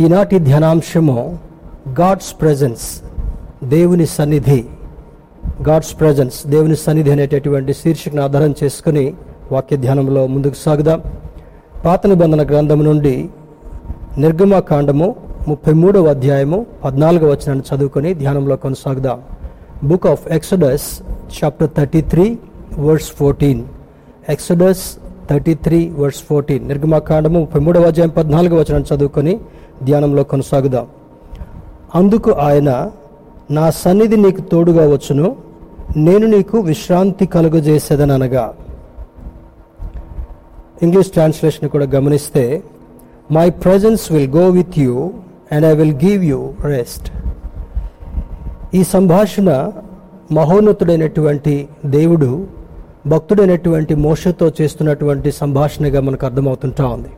ఈనాటి ధ్యానాంశము God's presence దేవుని సన్నిధి. గాడ్స్ ప్రజెన్స్ దేవుని సన్నిధి అనేటటువంటి శీర్షికను ఆధారం చేసుకుని వాక్య ధ్యానంలో ముందుకు సాగుదాం. పాత నిబంధన గ్రంథం నుండి నిర్గమకాండము ముప్పై మూడవ అధ్యాయము పద్నాలుగవ వచనాన్ని చదువుకొని ధ్యానంలో కొనసాగుదాం. Book of Exodus chapter thirty three verse fourteen Exodus thirty three verse fourteen. నిర్గమాకాండము ముప్పై మూడవ అధ్యాయం పద్నాలుగు వచనం చదువుకొని ధ్యానంలో కొనసాగుదాం. అందుకు ఆయన నా సన్నిధి నీకు తోడుగా వచ్చును నేను నీకు విశ్రాంతి కలుగజేసేదనగా ఇంగ్లీష్ ట్రాన్స్లేషన్ కూడా గమనిస్తే my presence will go with you and I will give you rest ఈ సంభాషణ మహోన్నతుడైనటువంటి దేవుడు భక్తుడైనటువంటి మోషతో చేస్తున్నటువంటి సంభాషణగా మనకు అర్థమవుతుంటా ఉంది.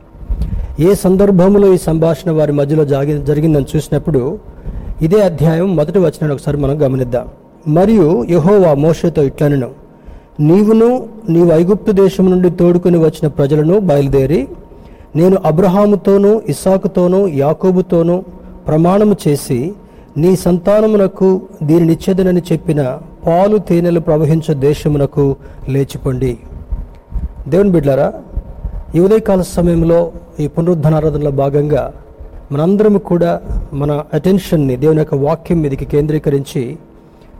ఏ సందర్భంలో ఈ సంభాషణ వారి మధ్యలో జాగి జరిగిందని చూసినప్పుడు ఇదే అధ్యాయం మొదటి వచనాన్ని ఒకసారి మనం గమనిద్దాం. మరియు యహోవా మోషతో ఇట్లనను నీవును నీవు ఐగుప్తు దేశం నుండి తోడుకుని వచ్చిన ప్రజలను బయలుదేరి నేను అబ్రహాముతోనూ ఇస్సాకుతోనూ యాకోబుతోనూ ప్రమాణము చేసి నీ సంతానమునకు దీనినిచ్చేదనని చెప్పిన పాలు తేనెలు ప్రవహించే దేశమునకు లేచిపోండి. దేవుని బిడ్లారా ఈ ఉదయకాల సమయంలో ఈ పునరుద్ధనారాధనలో భాగంగా మనందరం కూడా మన అటెన్షన్ని దేవుని యొక్క వాక్యం మీదకి కేంద్రీకరించి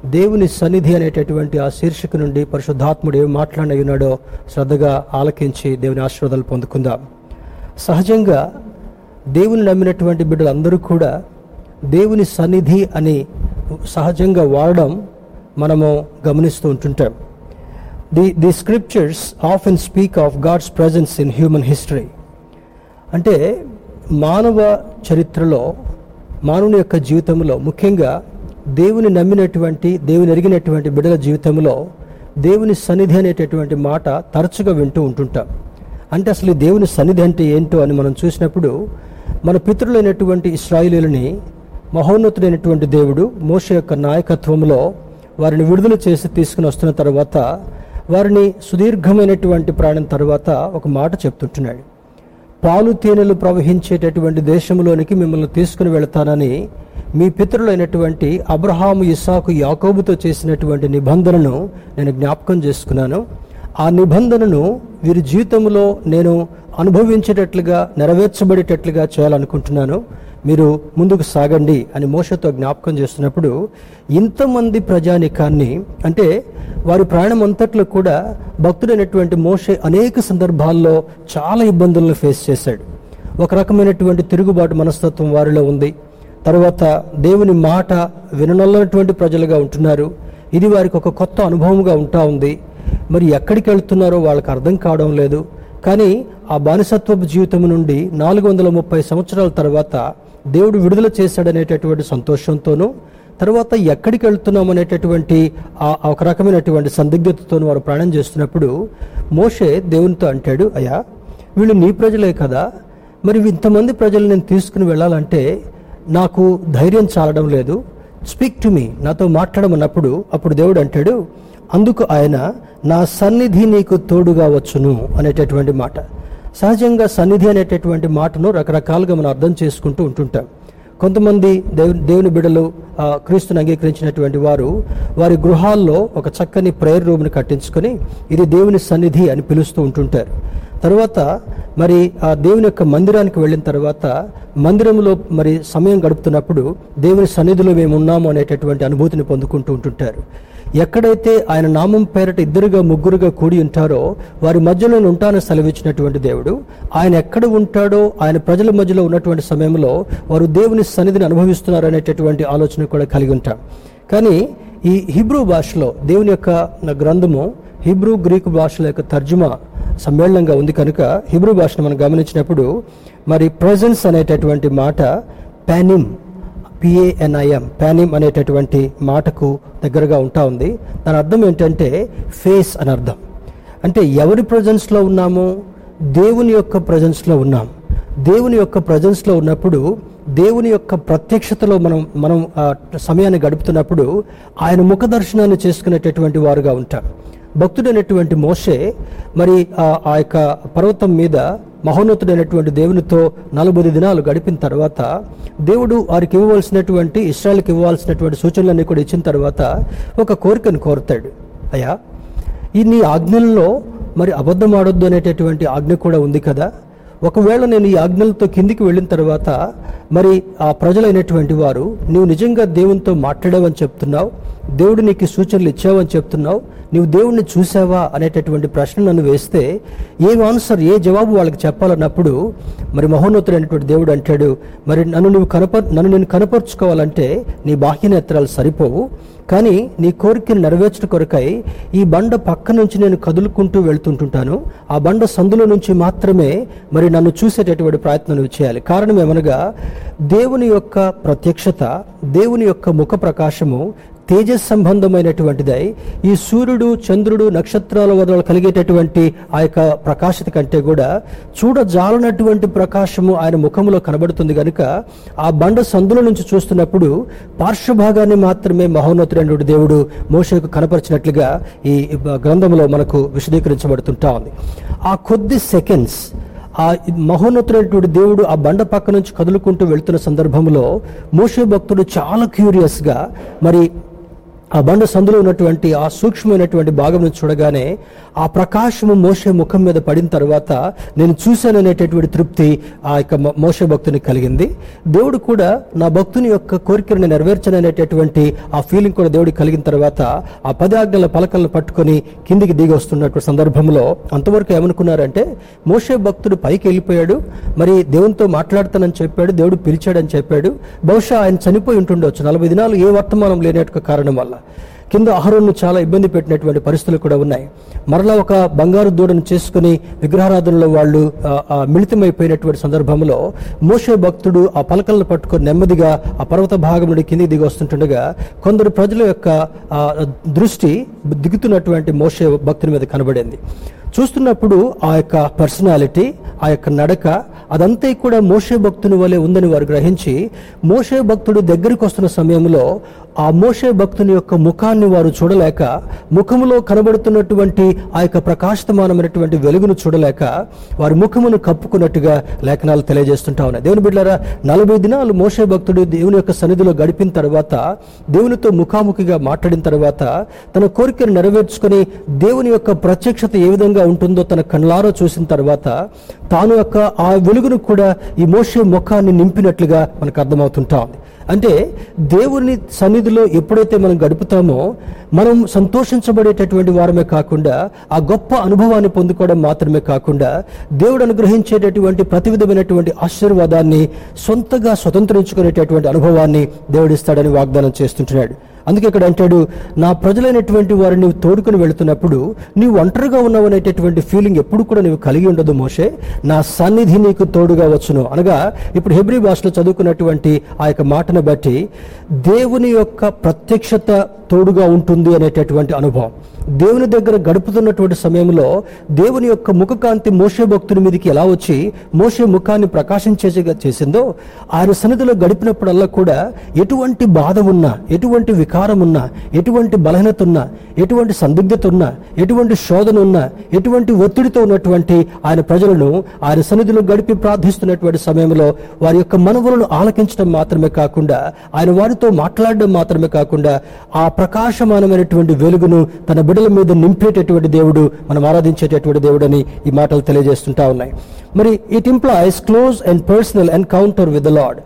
దేవుని సన్నిధి అనేటటువంటి ఆ శీర్షిక నుండి పరిశుద్ధాత్ముడు ఏమి మాట్లాడి ఉన్నాడో శ్రద్ధగా ఆలకించి దేవుని ఆశీర్వాదాలు పొందుకుందాం. సహజంగా దేవుని నమ్మినటువంటి బిడ్డలందరూ కూడా దేవుని సన్నిధి అని సహజంగా వాడడం మనము గమనిస్తూ ఉంటుంటాం. The the scriptures of and speak of God's presence in human history అంటే మానవ చరిత్రలో మానవుని యొక్క జీవితంలో ముఖ్యంగా దేవుని నమ్మినటువంటి దేవుని ఎరిగినటువంటి బిడ్డల జీవితంలో దేవుని సన్నిధి అనేటటువంటి మాట తరచుగా వింటూ ఉంటుంటాం. అంటే అసలు దేవుని సన్నిధి అంటే ఏంటో అని మనం చూసినప్పుడు మన పితృలైనటువంటి ఇస్రాయిలీలని మహోన్నతుడైనటువంటి దేవుడు మోష యొక్క నాయకత్వంలో వారిని విడుదల చేసి తీసుకుని వస్తున్న తర్వాత వారిని సుదీర్ఘమైనటువంటి ప్రయాణం తర్వాత ఒక మాట చెప్తుంటున్నాడు. పాలు తేనెలు ప్రవహించేటటువంటి దేశంలోనికి మిమ్మల్ని తీసుకుని వెళతానని మీ పితరులైనటువంటి అబ్రహాము ఇసాకు యాకోబుతో చేసినటువంటి నిబంధనను నేను జ్ఞాపకం చేసుకున్నాను. ఆ నిబంధనను వీరి జీవితంలో నేను అనుభవించేటట్లుగా నెరవేర్చబడేటట్లుగా చేయాలనుకుంటున్నాను. మీరు ముందుకు సాగండి అని మోసతో జ్ఞాపకం చేస్తున్నప్పుడు ఇంతమంది ప్రజానికాన్ని అంటే వారి ప్రయాణం అంతట్లో కూడా భక్తుడైనటువంటి మోషే అనేక సందర్భాల్లో చాలా ఇబ్బందులను ఫేస్ చేశాడు. ఒక రకమైనటువంటి తిరుగుబాటు మనస్తత్వం వారిలో ఉంది. తర్వాత దేవుని మాట విననల్లనటువంటి ప్రజలుగా ఉంటున్నారు. ఇది వారికి ఒక కొత్త అనుభవంగా ఉంటా ఉంది. మరి ఎక్కడికి వెళ్తున్నారో వాళ్ళకి అర్థం కావడం లేదు. కానీ ఆ బానిసత్వపు జీవితం నుండి నాలుగు వందల ముప్పై సంవత్సరాల తర్వాత దేవుడు విడుదల చేశాడనేటటువంటి సంతోషంతోనూ తర్వాత ఎక్కడికి వెళ్తున్నాం అనేటటువంటి ఆ ఒక రకమైనటువంటి సందిగ్ధతతో వారు ప్రయాణం చేస్తున్నప్పుడు మోషే దేవునితో అంటాడు అయ్యా వీళ్ళు నీ ప్రజలే కదా. మరి ఇంతమంది ప్రజలు నేను తీసుకుని వెళ్ళాలంటే నాకు ధైర్యం చాలడం లేదు. Speak to me. నాతో మాట్లాడమన్నప్పుడు అప్పుడు దేవుడు అంటాడు అందుకు ఆయన నా సన్నిధి నీకు తోడుగా వచ్చును అనేటటువంటి మాట. సహజంగా సన్నిధి అనేటటువంటి మాటను రకరకాలుగా మనం అర్థం చేసుకుంటూ ఉంటుంటాం. కొంతమంది దేవు దేవుని బిడలు క్రీస్తుని అంగీకరించినటువంటి వారు వారి గృహాల్లో ఒక చక్కని ప్రేయర్ రూమ్ని కట్టించుకొని ఇది దేవుని సన్నిధి అని పిలుస్తూ ఉంటుంటారు. తర్వాత మరి ఆ దేవుని యొక్క మందిరానికి వెళ్ళిన తర్వాత మందిరంలో మరి సమయం గడుపుతున్నప్పుడు దేవుని సన్నిధిలో మేము ఉన్నాము అనేటటువంటి అనుభూతిని పొందుకుంటూ ఉంటుంటారు. ఎక్కడైతే ఆయన నామం పేరట ఇద్దరుగా ముగ్గురుగా కూడి ఉంటారో వారి మధ్యలో ఉంటానని సెలవిచ్చినటువంటి దేవుడు ఆయన ఎక్కడ ఉంటాడో ఆయన ప్రజల మధ్యలో ఉన్నటువంటి సమయంలో వారు దేవుని సన్నిధిని అనుభవిస్తున్నారు అనేటటువంటి ఆలోచన కూడా కలిగి ఉంటాం. కానీ ఈ హిబ్రూ భాషలో దేవుని యొక్క గ్రంథము హిబ్రూ గ్రీకు భాషల యొక్క తర్జుమా సమ్మేళనంగా ఉంది కనుక హిబ్రూ భాషను మనం గమనించినప్పుడు మరి ప్రజెన్స్ అనేటటువంటి మాట పానిమ్ పిఏఎన్ఐఎం పానిమ్ అనేటటువంటి మాటకు దగ్గరగా ఉంటా ఉంది. దాని అర్థం ఏంటంటే ఫేస్ అని అర్థం. అంటే ఎవరి ప్రజెన్స్లో ఉన్నాము? దేవుని యొక్క ప్రజెన్స్లో ఉన్నాం. దేవుని యొక్క ప్రజెన్స్లో ఉన్నప్పుడు దేవుని యొక్క ప్రత్యక్షతలో మనం మనం సమయాన్ని గడుపుతున్నప్పుడు ఆయన ముఖ దర్శనాన్ని చేసుకునేటటువంటి వారుగా ఉంటాం భక్తుడైనటువంటి మోషే మరి ఆ యొక్క పర్వతం మీద మహోన్నతుడైనటువంటి దేవునితో నలభై దినాలు గడిపిన తర్వాత దేవుడు వారికి ఇవ్వవలసినటువంటి ఇస్రాయల్కి ఇవ్వాల్సినటువంటి సూచనలన్నీ కూడా ఇచ్చిన తర్వాత ఒక కోరికను కోరుతాడు. అయ్యా ఈ నీ ఆజ్ఞల్లో మరి అబద్ధం ఆడొద్దు అనేటటువంటి ఆజ్ఞ కూడా ఉంది కదా. ఒకవేళ నేను ఈ ఆజ్ఞలతో కిందికి వెళ్ళిన తర్వాత మరి ఆ ప్రజలైనటువంటి వారు నీవు నిజంగా దేవునితో మాట్లాడావని చెప్తున్నావు దేవుడు నీకు సూచనలు ఇచ్చావని చెప్తున్నావు నీవు దేవుణ్ణి చూసావా? అనేటటువంటి ప్రశ్న నన్ను వేస్తే ఏం ఆన్సర్ ఏ జవాబు వాళ్ళకి చెప్పాలన్నప్పుడు మరి మహోన్నతుడైనటువంటి దేవుడు అంటాడు మరి నన్ను నువ్వు కనప నన్ను నేను కనపరుచుకోవాలంటే నీ బాహ్య నేత్రాలు సరిపోవు కానీ నీ కోరికను నెరవేర్చడం కొరకై ఈ బండ పక్క నుంచి నేను కదులుకుంటూ వెళ్తుంటుంటాను ఆ బండ సందులో నుంచి మాత్రమే మరి నన్ను చూసేటటువంటి ప్రయత్నం నువ్వు చేయాలి. కారణం ఏమనగా దేవుని యొక్క ప్రత్యక్షత దేవుని యొక్క ముఖ ప్రకాశము తేజస్ సంబంధమైనటువంటిదై ఈ సూర్యుడు చంద్రుడు నక్షత్రాల వల్ల కలిగేటటువంటి ఆ యొక్క ప్రకాశత కంటే కూడా చూడజాలనటువంటి ప్రకాశము ఆయన ముఖములో కనబడుతుంది కనుక ఆ బండ సందుల నుంచి చూస్తున్నప్పుడు పార్శ్వభాగాన్ని మాత్రమే మహోన్నతుడైనటువంటి దేవుడు మోషకు కనపరిచినట్లుగా ఈ గ్రంథంలో మనకు విశదీకరించబడుతుంటా ఉంది. ఆ కొద్ది సెకండ్స్ ఆ మహోన్నతుడైనటువంటి దేవుడు ఆ బండ పక్క నుంచి కదులుకుంటూ వెళ్తున్న సందర్భంలో మోషే భక్తుడు చాలా క్యూరియస్గా మరి ఆ బండ సందులో ఉన్నటువంటి ఆ సూక్ష్మమైనటువంటి భాగం చూడగానే ఆ ప్రకాశము మోసే ముఖం మీద పడిన తర్వాత నేను చూశాననేటటువంటి తృప్తి ఆ యొక్క మో- భక్తుని కలిగింది. దేవుడు కూడా నా భక్తుని యొక్క కోరికను నెరవేర్చననేటటువంటి ఆ ఫీలింగ్ కూడా దేవుడికి కలిగిన తర్వాత ఆ పదాజ్ఞల పలకలను పట్టుకొని కిందికి దిగి వస్తున్నటువంటి సందర్భంలో అంతవరకు ఏమనుకున్నారంటే మోసే భక్తుడు పైకి వెళ్ళిపోయాడు మరి దేవునితో మాట్లాడతానని చెప్పాడు దేవుడు పిలిచాడని చెప్పాడు బహుశా ఆయన చనిపోయి ఉంటుండొచ్చు. నలభై దినాలు ఏ వర్తమానం లేనట్టు కారణం వల్ల. కింద అహరోన్ను చాలా ఇబ్బంది పెట్టినటువంటి పరిస్థితులు కూడా ఉన్నాయి. మరలా ఒక బంగారు దూడను చేసుకుని విగ్రహారాధనలో వాళ్ళు ఆ, మిళితమైపోయినటువంటి సందర్భంలో మోషే భక్తుడు ఆ పలకలను పట్టుకొని నెమ్మదిగా ఆ పర్వత భాగం నుండి కిందికి దిగి వస్తుంటుండగా కొందరు ప్రజల యొక్క దృష్టి దిగుతున్నటువంటి మోషే భక్తుని మీద కనబడింది. చూస్తున్నప్పుడు ఆ యొక్క పర్సనాలిటీ ఆ యొక్క నడక అదంతా కూడా మోషే భక్తుని వలె ఉందని వారు గ్రహించి మోషే భక్తుడు దగ్గరికి వస్తున్న సమయంలో ఆ మోషే భక్తుని యొక్క ముఖాన్ని వారు చూడలేక ముఖములో కనబడుతున్నటువంటి ఆ యొక్క ప్రకాశమానమైనటువంటి వెలుగును చూడలేక వారి ముఖమును కప్పుకున్నట్టుగా లేఖనాలు తెలియజేస్తుంటా ఉన్నాయి. దేవుని బిడ్డారా నలభై దినాలు మోషే భక్తుడు దేవుని యొక్క సన్నిధిలో గడిపిన తర్వాత దేవునితో ముఖాముఖిగా మాట్లాడిన తర్వాత తన కోరికను నెరవేర్చుకొని దేవుని యొక్క ప్రత్యక్షత ఏ విధంగా ఉంటుందో తన కళ్ళారో చూసిన తర్వాత తాను యొక్క ఆ వెలుగును కూడా ఈ మోషే ముఖాన్ని నింపినట్లుగా మనకు అర్థమవుతుంటా ఉంది. అంటే దేవుని సన్నిధిలో ఎప్పుడైతే మనం గడుపుతామో మనం సంతోషించబడేటటువంటి వారమే కాకుండా ఆ గొప్ప అనుభవాన్ని పొందుకోవడం మాత్రమే కాకుండా దేవుడు అనుగ్రహించేటటువంటి ప్రతి విధమైనటువంటి ఆశీర్వాదాన్ని సొంతగా స్వతంత్రించుకునేటటువంటి అనుభవాన్ని దేవుడిస్తాడని వాగ్దానం చేస్తుంటున్నాడు. అందుకే ఇక్కడ అంటాడు నా ప్రజలైనటువంటి వారిని నువ్వు తోడుకుని వెళుతున్నప్పుడు నీవు ఒంటరిగా ఉన్నావు అనేటటువంటి ఫీలింగ్ ఎప్పుడు కూడా నీవు కలిగి ఉండదు మోషే. నా సన్నిధి నీకు తోడుగా వచ్చును. అనగా ఇప్పుడు హెబ్రి భాషలో చదువుకున్నటువంటి ఆ యొక్క మాటను బట్టి దేవుని యొక్క ప్రత్యక్షత తోడుగా ఉంటుంది అనేటటువంటి అనుభవం. దేవుని దగ్గర గడుపుతున్నటువంటి సమయంలో దేవుని యొక్క ముఖకాంతి మోషే భక్తుని మీదకి ఎలా వచ్చి మోషే ముఖాన్ని ప్రకాశించేగా చేసిందో ఆయన సన్నిధిలో గడిపినప్పుడల్లా కూడా ఎటువంటి బాధ ఉన్నా ఎటువంటి వికారం ఉన్నా ఎటువంటి బలహీనత ఉన్నా ఎటువంటి సందిగ్ధత ఉన్నా ఎటువంటి శోధన ఉన్నా ఎటువంటి ఒత్తిడితో ఉన్నటువంటి ఆయన ప్రజలను ఆయన సన్నిధిలో గడిపి ప్రార్థిస్తున్నటువంటి సమయంలో వారి యొక్క మనవులను ఆలకించడం మాత్రమే కాకుండా ఆయన వారితో మాట్లాడడం మాత్రమే కాకుండా ఆ ప్రకాశమానమైనటువంటి వెలుగును తన బిడ్డల మీద నింపేటటువంటి దేవుడు మనం ఆరాధించేటటువంటి దేవుడు అని ఈ మాటలు తెలియజేస్తుంటా ఉన్నాయి. మరి it implies close and personal encounter with the Lord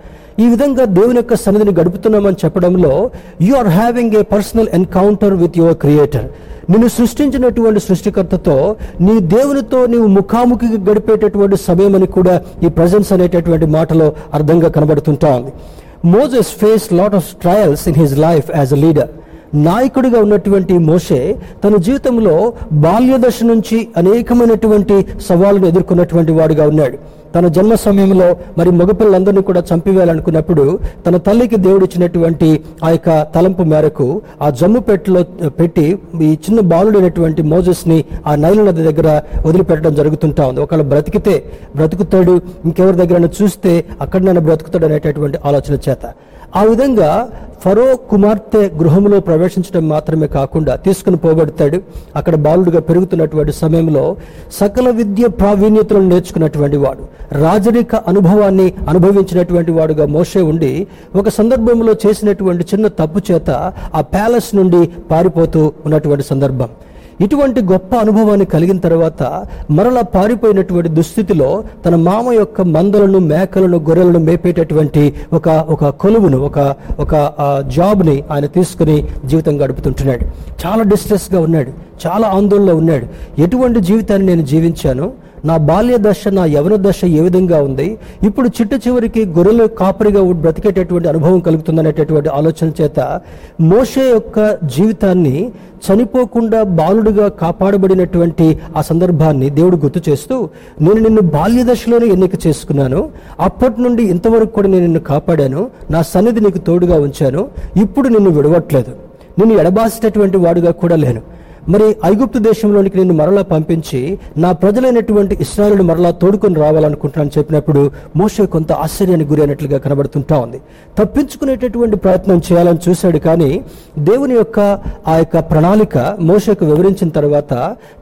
ఈ విధంగా దేవుని యొక్క సన్నిధిని గడుపుతున్నామని చెప్పడంలో you are having a personal encounter with your creator నిన్ను సృష్టించినటువంటి సృష్టికర్తతో నీ దేవునితో నీవు ముఖాముఖిగా గడిపేటటువంటి సమయం అని కూడా ఈ ప్రజెన్స్ అనేటటువంటి మాటలో అర్థంగా కనబడుతుంటా ఉంది. Moses face lot of trials in his life as a leader నాయకుడిగా ఉన్నటువంటి మోషే తన జీవితంలో బాల్యదశ నుంచి అనేకమైనటువంటి సవాళ్ళను ఎదుర్కొన్నటువంటి వాడుగా ఉన్నాడు. తన జన్మ సమయంలో మరి మగపిల్లలందరినీ కూడా చంపివేయాలనుకున్నప్పుడు తన తల్లికి దేవుడు ఇచ్చినటువంటి ఆ యొక్క తలంపు మేరకు ఆ జమ్ము పెట్టెలో పెట్టి ఈ చిన్న బాలుడైనటువంటి మోజెస్ని ఆ నైలు నది దగ్గర వదిలిపెట్టడం జరుగుతుంటా ఉంది. ఒకవేళ బ్రతికితే బ్రతుకుతాడు ఇంకెవరి దగ్గర చూస్తే అక్కడ నన్ను బ్రతుకుతాడు అనేటటువంటి ఆలోచన చేత. ఆ విధంగా ఫరో కుమార్తె గృహంలో ప్రవేశించడం మాత్రమే కాకుండా తీసుకుని పోబడతాడు అక్కడ బాలుడుగా పెరుగుతున్నటువంటి సమయంలో సకల విద్య ప్రావీణ్యతలను నేర్చుకున్నటువంటి వాడు రాజరిక అనుభవాన్ని అనుభవించినటువంటి వాడుగా మోసే ఉండి ఒక సందర్భంలో చేసినటువంటి చిన్న తప్పు చేత ఆ ప్యాలెస్ నుండి పారిపోతూ ఉన్నటువంటి సందర్భం. ఇటువంటి గొప్ప అనుభవాన్ని కలిగిన తర్వాత మరలా పారిపోయినటువంటి దుస్థితిలో తన మామ యొక్క మందలను మేకలను గొర్రెలను మేపేటటువంటి ఒక ఒక కొలువును ఒక ఒక జాబ్ని ఆయన తీసుకుని జీవితం గడుపుతుంటున్నాడు. చాలా డిస్ట్రెస్గా ఉన్నాడు. చాలా ఆందోళనలో ఉన్నాడు. ఎటువంటి జీవితాన్ని నేను జీవించాను? నా బాల్య దశ నా యవన దశ ఏ విధంగా ఉంది? ఇప్పుడు చిట్ట చివరికి గొర్రెలు కాపరిగా బ్రతికేటటువంటి అనుభవం కలుగుతుందనేటటువంటి ఆలోచన చేత మోషే యొక్క జీవితాన్ని చనిపోకుండా బాలుడుగా కాపాడబడినటువంటి ఆ సందర్భాన్ని దేవుడు గుర్తు చేస్తూ నేను నిన్ను బాల్య దశలోనే ఎన్నిక చేసుకున్నాను. అప్పటి నుండి ఇంతవరకు కూడా నేను నిన్ను కాపాడాను. నా సన్నిధి నీకు తోడుగా ఉంచాను. ఇప్పుడు నిన్ను విడవట్లేదు నిన్ను ఎడబాసేటటువంటి వాడుగా కూడా లేను. మరి ఐగుప్తు దేశంలోనికి నిన్ను మరలా పంపించి నా ప్రజలైనటువంటి ఇస్రాయలును మరలా తోడుకొని రావాలనుకుంటున్నాను చెప్పినప్పుడు మోసే కొంత ఆశ్చర్యానికి గురైనట్లుగా కనబడుతుంటా ఉంది. తప్పించుకునేటటువంటి ప్రయత్నం చేయాలని చూశాడు కానీ దేవుని యొక్క ఆ యొక్క ప్రణాళిక మోషకు వివరించిన తర్వాత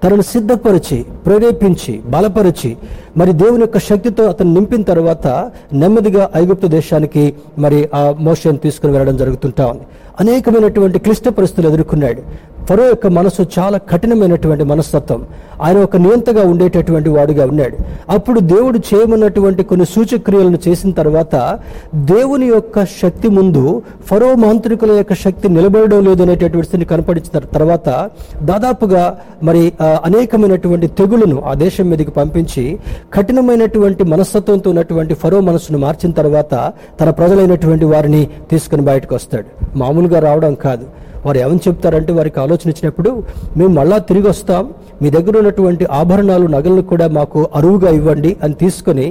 తనను సిద్ధపరిచి ప్రేరేపించి బలపరిచి మరి దేవుని యొక్క శక్తితో అతను నింపిన తర్వాత నెమ్మదిగా ఐగుప్తు దేశానికి మరి ఆ మోషన్ తీసుకుని వెళ్ళడం జరుగుతుంటా ఉంది. అనేకమైనటువంటి క్లిష్ట పరిస్థితులు ఎదుర్కొన్నాడు. ఫరో యొక్క మనసు చాలా కఠినమైనటువంటి మనస్తత్వం. ఆయన ఒక నియంతగా ఉండేటటువంటి వాడుగా ఉన్నాడు. అప్పుడు దేవుడు చేయమన్నటువంటి కొన్ని సూచక్రియలను చేసిన తర్వాత దేవుని యొక్క శక్తి ముందు ఫరో మాంత్రికుల యొక్క శక్తి నిలబడడం లేదు అనేటటువంటి స్థితిని కనపడించిన తర్వాత దాదాపుగా మరి అనేకమైనటువంటి తెగులను ఆ దేశం మీదకి పంపించి కఠినమైనటువంటి మనస్తత్వంతో ఉన్నటువంటి ఫరో మనసును మార్చిన తర్వాత తన ప్రజలైనటువంటి వారిని తీసుకుని బయటకు వస్తాడు. మామూలుగా రావడం కాదు. వారు ఏమని చెప్తారంటే వారికి ఆలోచన ఇచ్చినప్పుడు మేము మళ్ళా తిరిగి వస్తాం. మీ దగ్గర ఉన్నటువంటి ఆభరణాలు నగలను కూడా మాకు అరువుగా ఇవ్వండి అని తీసుకొని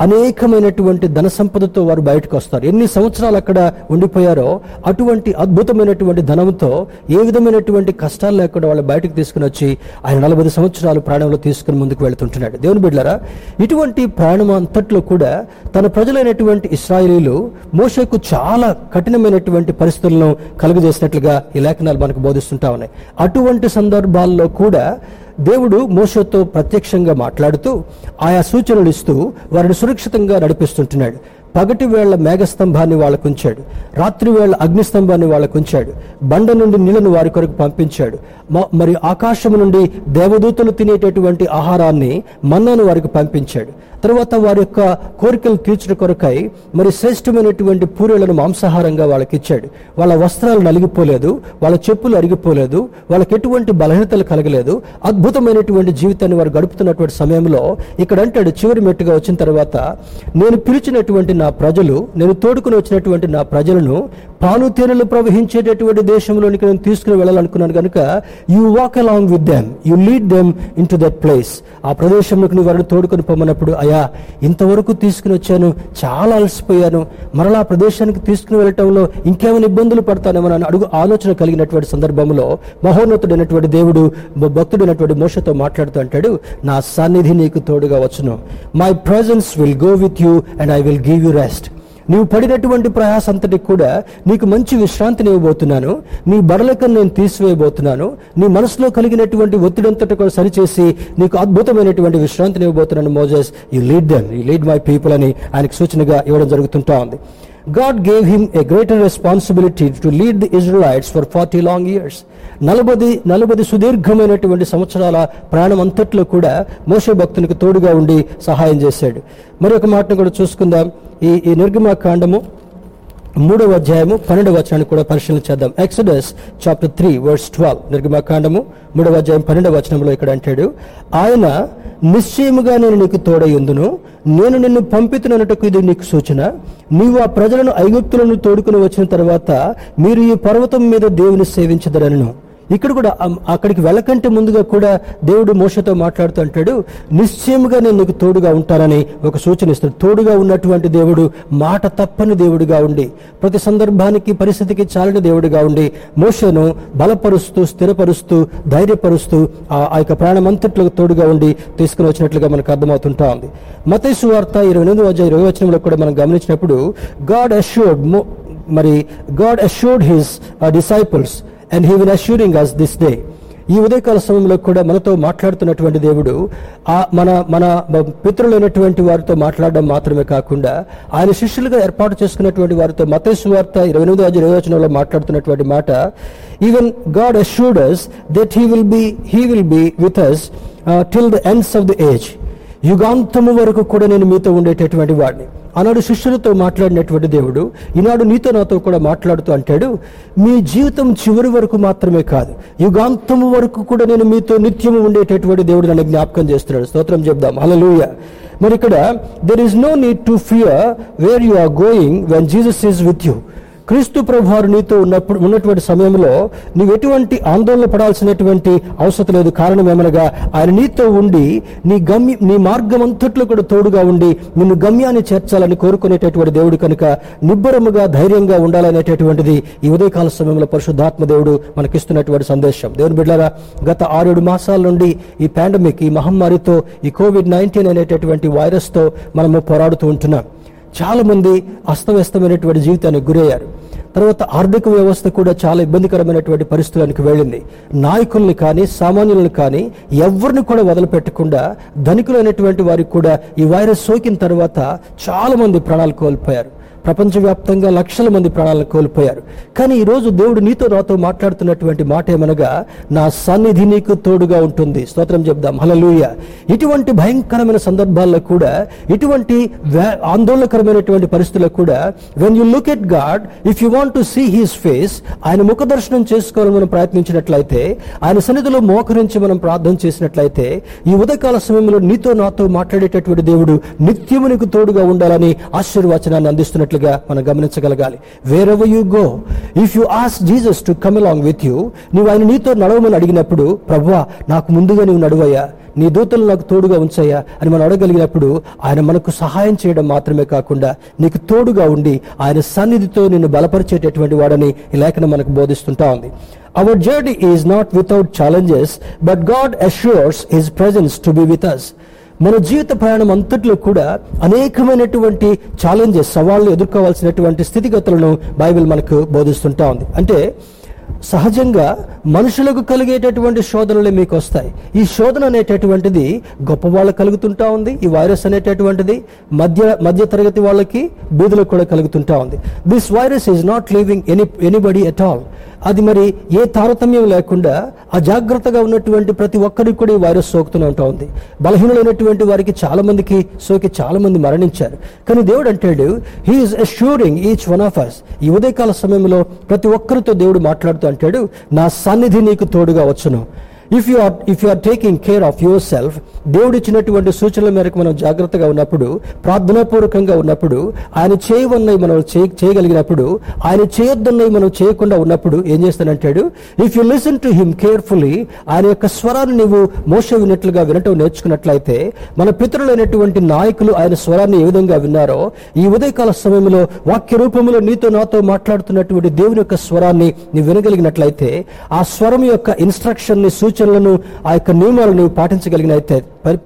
అనేకమైనటువంటి ధన సంపదతో వారు బయటకు వస్తారు. ఎన్ని సంవత్సరాలు అక్కడ ఉండిపోయారో అటువంటి అద్భుతమైనటువంటి ధనంతో ఏ విధమైనటువంటి కష్టాలు లేకుండా వాళ్ళు బయటకు తీసుకుని వచ్చి ఆయన నలభై సంవత్సరాలు ప్రాణంలో తీసుకుని ముందుకు వెళ్తుంటున్నాడు. దేవుని బిడ్డరా ఇటువంటి ప్రాణం అంతట్లో కూడా తన ప్రజలైనటువంటి ఇస్రాయలీలు మోషకు చాలా కఠినమైనటువంటి పరిస్థితులను కలుగజేసినట్లుగా ఈ లేఖనాలు మనకు బోధిస్తుంటా ఉన్నాయి. అటువంటి సందర్భాల్లో కూడా దేవుడు మోసతో ప్రత్యక్షంగా మాట్లాడుతూ ఆయా సూచనలు ఇస్తూ వారిని సురక్షితంగా నడిపిస్తుంటున్నాడు. పగటి వేళ మేఘస్తంభాన్ని వాళ్ళకు ఉంచాడు రాత్రి వేళ అగ్నిస్తంభాన్ని వాళ్ళకు ఉంచాడు బండ నుండి నీళ్ళను వారి కొరకు పంపించాడు. మ- మరి ఆకాశం నుండి దేవదూతలు తినేటటువంటి ఆహారాన్ని మన్నాను వారికి పంపించాడు. తర్వాత వారి యొక్క కోరికలు తీర్చడం కొరకై మరి శ్రేష్టమైనటువంటి పూరేలను మాంసాహారంగా వాళ్ళకి ఇచ్చాడు. వాళ్ళ వస్త్రాలు నలిగిపోలేదు వాళ్ళ చెప్పులు అరిగిపోలేదు వాళ్ళకి ఎటువంటి బలహీనతలు కలగలేదు. అద్భుతమైనటువంటి జీవితాన్ని వారు గడుపుతున్నటువంటి సమయంలో ఇక్కడ అంటాడు చివరి మెట్టుగా వచ్చిన తర్వాత నేను పిలిచినటువంటి నా ప్రజలు నేను తోడుకుని వచ్చినటువంటి నా ప్రజలను పాలు తేనెలు ప్రవహించేటటువంటి దేశంలోనికి నేను తీసుకుని వెళ్ళాలనుకున్నాను కనుక you walk along with them you lead them in to that place ఆ ప్రదేశంలోకి నువ్వు వారిని తోడుకొని పొమ్మన్నప్పుడు అయా ఇంతవరకు తీసుకుని వచ్చాను చాలా అలసిపోయాను. మరలా ఆ ప్రదేశానికి తీసుకుని వెళ్ళటంలో ఇంకేమైనా ఇబ్బందులు పడతానేమో అని అడుగు ఆలోచన కలిగినటువంటి సందర్భంలో మహోన్నతుడైనటువంటి దేవుడు భక్తుడైనటువంటి మోషతో మాట్లాడుతూ అంటాడు నా సన్నిధి నీకు తోడుగా వచ్చును. My presence will go with you and I will give you rest నీవు పడినటువంటి ప్రయాస అంతటికి కూడా నీకు మంచి విశ్రాంతిని ఇవ్వబోతున్నాను. నీ బడలకను నేను తీసివేయబోతున్నాను. నీ మనసులో కలిగినటువంటి ఒత్తిడంతటి కూడా సరిచేసి నీకు అద్భుతమైనటువంటి విశ్రాంతిని ఇవ్వబోతున్నాను Moses. You lead them you lead my people అని ఆయనకు సూచనగా ఇవ్వడం జరుగుతుంటా ఉంది. God gave him a greater responsibility to lead the Israelites for forty long years నలభై నలభై సుదీర్ఘమైనటువంటి సంవత్సరాల ప్రాణం అంతట్లో కూడా మోసే భక్తునికి తోడుగా ఉండి సహాయం చేశాడు. మరి ఒక మాటను కూడా చూసుకుందాం. ఈ ఈ నిర్గమాకాండము మూడవ అధ్యాయము పన్నెండవ వచనాన్ని కూడా పరిశీలన చేద్దాం. Exodus chapter three verse twelve నిర్గమాకాండము మూడవ అధ్యాయం పన్నెండవ వచనంలో ఇక్కడ అంటాడు ఆయన నిశ్చయముగా నేను నీకు తోడయ్యుందును నేను నిన్ను పంపితున్నటకు ఇది నీకు సూచన. నీవు ఆ ప్రజలను ఐగుప్తులను తోడుకుని వచ్చిన తర్వాత మీరు ఈ పర్వతం మీద దేవుని సేవించదరను ఇక్కడ కూడా అక్కడికి వెళ్ళకంటే ముందుగా కూడా దేవుడు మోసతో మాట్లాడుతూ అంటాడు నిశ్చయముగా నేను నీకు తోడుగా ఉంటానని ఒక సూచన ఇస్తాడు. తోడుగా ఉన్నటువంటి దేవుడు మాట తప్పని దేవుడిగా ఉండి ప్రతి సందర్భానికి పరిస్థితికి చాలని దేవుడిగా ఉండి మోసను బలపరుస్తూ స్థిరపరుస్తూ ధైర్యపరుస్తూ ఆ ఆ యొక్క ప్రాణమంతట్లకు తోడుగా ఉండి తీసుకుని వచ్చినట్లుగా మనకు అర్థమవుతుంటా ఉంది. మతైసు వార్త ఇరవై ఎనిమిది అధ్యాయ ఇరవై వచనంలో కూడా మనం గమనించినప్పుడు గాడ్ అష్యూర్డ్ మరి God assured his disciples and he will assuring us this day ఈ ఉదయకాల సమయంలో కూడా మనతో మాట్లాడుతున్నటువంటి దేవుడు ఆ మన మన పితృలైనటువంటి వారితో మాట్లాడడం మాత్రమే కాకుండా ఆయన శిష్యులుగా ఏర్పాటు చేసుకున్నటువంటి వారితో మతేసు వార్త ఇరవై ఎనిమిది అధ్యాయ నిర్వచనంలో మాట్లాడుతున్నటువంటి మాట even God assured us that he will be he will be with us till the ends of the age యుగాంతము వరకు కూడా నేను మీతో ఉండేటటువంటి వాడిని. ఆనాడు శిష్యులతో మాట్లాడినటువంటి దేవుడు ఈనాడు నీతో నాతో కూడా మాట్లాడుతూ అంటాడు మీ జీవితం చివరి వరకు మాత్రమే కాదు యుగాంతము వరకు కూడా నేను మీతో నిత్యము ఉండేటటువంటి దేవుడు నన్ను జ్ఞాపకం చేస్తున్నాడు. స్తోత్రం చెప్దాం. హలలుయ మరి ఇక్కడ there is no need to fear where you are going when Jesus is with you క్రీస్తు ప్రభువారు నీతో ఉన్నప్పుడు ఉన్నటువంటి సమయంలో నీవు ఎటువంటి ఆందోళన పడాల్సినటువంటి అవసరం లేదు. కారణం ఏమనగా ఆయన నీతో ఉండి నీ గమ్య నీ మార్గం అంతట్లో కూడా తోడుగా ఉండి నిన్ను గమ్యాన్ని చేర్చాలని కోరుకునేటటువంటి దేవుడు కనుక నిబ్బరముగా ధైర్యంగా ఉండాలనేటటువంటిది ఈ ఉదయకాల సమయంలో పరిశుద్ధాత్మ దేవుడు మనకిస్తున్నటువంటి సందేశం. దేవుని బిడ్డారా గత ఆరేడు మాసాల నుండి ఈ పాండమిక్ ఈ మహమ్మారితో ఈ కోవిడ్ నైన్టీన్ అనేటటువంటి వైరస్తో మనము పోరాడుతూ ఉంటున్నాం. చాలా మంది అస్తవ్యస్తమైనటువంటి జీవితానికి గురయ్యారు. తర్వాత ఆర్థిక వ్యవస్థ కూడా చాలా ఇబ్బందికరమైనటువంటి పరిస్థితులకు వెళ్ళింది. నాయకుల్ని కానీ సామాన్యులను కానీ ఎవరిని కూడా వదిలిపెట్టకుండా ధనికులైనటువంటి వారికి కూడా ఈ వైరస్ సోకిన తర్వాత చాలా మంది ప్రాణాలు కోల్పోయారు. ప్రపంచవ్యాప్తంగా లక్షల మంది ప్రాణాలను కోల్పోయారు. కానీ ఈరోజు దేవుడు నీతో నాతో మాట్లాడుతున్నటువంటి మాట ఏమనగా నా సన్నిధి నీకు తోడుగా ఉంటుంది. స్తోత్రం చెప్దాం. హలలుయ ఇటువంటి భయంకరమైన సందర్భాల్లో కూడా ఇటువంటి ఆందోళనకరమైనటువంటి పరిస్థితుల్లో కూడా when you look at God if you want to see his face ఆయన ముఖ దర్శనం చేసుకోవాలని మనం ప్రయత్నించినట్లయితే ఆయన సన్నిధిలో మోకరించి మనం ప్రార్థన చేసినట్లయితే ఈ ఉదయకాల సమయంలో నీతో నాతో మాట్లాడేటటువంటి దేవుడు నిత్యము నీకు తోడుగా ఉండాలని ఆశీర్వచనాన్ని అందిస్తున్నట్లుగా మనం గమనించగలగాలి. Wherever you go if you ask Jesus to come along with you నువ్వు ఆయన నీతో నడవమని అడిగినప్పుడు ప్రభువా నాకు ముందుగా నువ్వు నడువయ్యా నీ దూతలు నాకు తోడుగా ఉంచయ్యా అని మనం అడగలిగినప్పుడు ఆయన మనకు సహాయం చేయడం మాత్రమే కాకుండా నీకు తోడుగా ఉండి ఆయన సన్నిధితో నిన్ను బలపరిచేటటువంటి వాడని ఈ లేఖనం మనకు బోధిస్తుంటా ఉంది. Our journey is not without challenges but God assures his presence to be with us మన జీవిత ప్రయాణం అంతట్లో కూడా అనేకమైనటువంటి ఛాలెంజెస్ సవాళ్ళు ఎదుర్కోవాల్సినటువంటి స్థితిగతులను బైబిల్ మనకు బోధిస్తుంటా ఉంది. అంటే సహజంగా మనుషులకు కలిగేటటువంటి శోధనలు మీకు వస్తాయి. ఈ శోధన అనేటటువంటిది గొప్ప వాళ్ళకు కలుగుతుంటా ఉంది ఈ వైరస్ అనేటటువంటిది మధ్య మధ్య తరగతి వాళ్ళకి బీదులకు కూడా కలుగుతుంటా ఉంది. This virus is not leaving any anybody at all అది మరి ఏ తారతమ్యం లేకుండా అజాగ్రత్తగా ఉన్నటువంటి ప్రతి ఒక్కరికి కూడా ఈ వైరస్ సోకుతూనే ఉంటా ఉంది. బలహీనులైనటువంటి వారికి చాలా మందికి సోకి చాలా మంది మరణించారు. కానీ దేవుడు అంటాడు he's assuring each one of us ఈ ఉదయకాల సమయంలో ప్రతి ఒక్కరితో దేవుడు మాట్లాడుతూ అంటాడు నా సన్నిధి నీకు తోడుగా వచ్చును. If you are if you are taking care of yourself దేవుడు ఇచ్చినటువంటి సూచనల మేరకు మనం జాగ్రత్తగా ఉన్నప్పుడు ప్రార్థనాపూర్వకంగా ఉన్నప్పుడు ఆయన చేయవన్నవి మనం చేయ- చేయగలిగినప్పుడు ఆయన చేయొద్దన్నవి మనం చేయకుండా ఉన్నప్పుడు ఏం చేస్తానంటాడు if you listen to him carefully ఆయన యొక్క స్వరాన్ని నీవు మోస వినట్లుగా వినటం నేర్చుకున్నట్లయితే మన పితరులైనటువంటి నాయకులు ఆయన స్వరాన్ని ఏ విధంగా విన్నారో ఈ ఉదయకాల సమయంలో వాక్య రూపంలో నీతో నాతో మాట్లాడుతున్నటువంటి దేవుని యొక్క స్వరాన్ని నీవు వినగలిగినట్లయితే ఆ స్వరం యొక్క ఇన్స్ట్రక్షన్ని సూచనలను ఆ యొక్క నియమాలను పాటించగలిగినైతే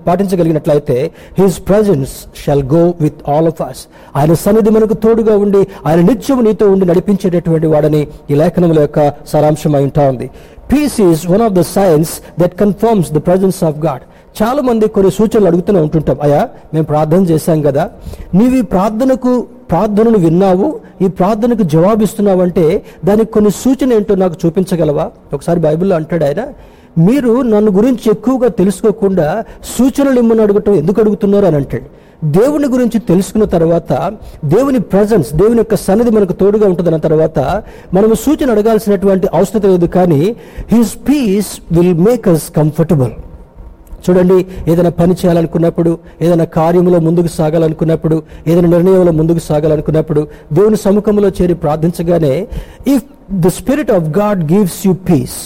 పాటించగలిగినట్లయితే his presence shall go with all of us ఆయన సన్నిధి మనకు తోడుగా ఉండి ఆయన నిత్యం నీతో ఉండి నడిపించేటటువంటి వాడని ఈ లేఖనముల యొక్క సారాంశం అయి ఉంటా ఉంది. Peace is one of the signs that confirms the presence of God చాలా మంది కొన్ని సూచనలు అడుగుతూనే ఉంటుంటాం. అయ్యా మేము ప్రార్థన చేశాం కదా. నీవి ప్రార్థనకు ప్రార్థనను విన్నావు ఈ ప్రార్థనకు జవాబిస్తున్నావంటే దానికి కొన్ని సూచన ఏంటో నాకు చూపించగలవా? ఒకసారి బైబిల్లో అంటాడు ఆయన మీరు నన్ను గురించి ఎక్కువగా తెలుసుకోకుండా సూచనలు ఇమ్మని అడగటం ఎందుకు అడుగుతున్నారు అని అంటాడు దేవుని గురించి తెలుసుకున్న తర్వాత దేవుని ప్రజెన్స్ దేవుని యొక్క సన్నిధి మనకు తోడుగా ఉంటుందన్న తర్వాత మనము సూచన అడగాల్సినటువంటి అవసరం లేదు కానీ his peace will make us comfortable చూడండి ఏదైనా పని చేయాలనుకున్నప్పుడు ఏదైనా కార్యంలో ముందుకు సాగాలనుకున్నప్పుడు ఏదైనా నిర్ణయంలో ముందుకు సాగాలనుకున్నప్పుడు దేవుని సముఖంలో చేరి ప్రార్థించగానే if the spirit of God gives you peace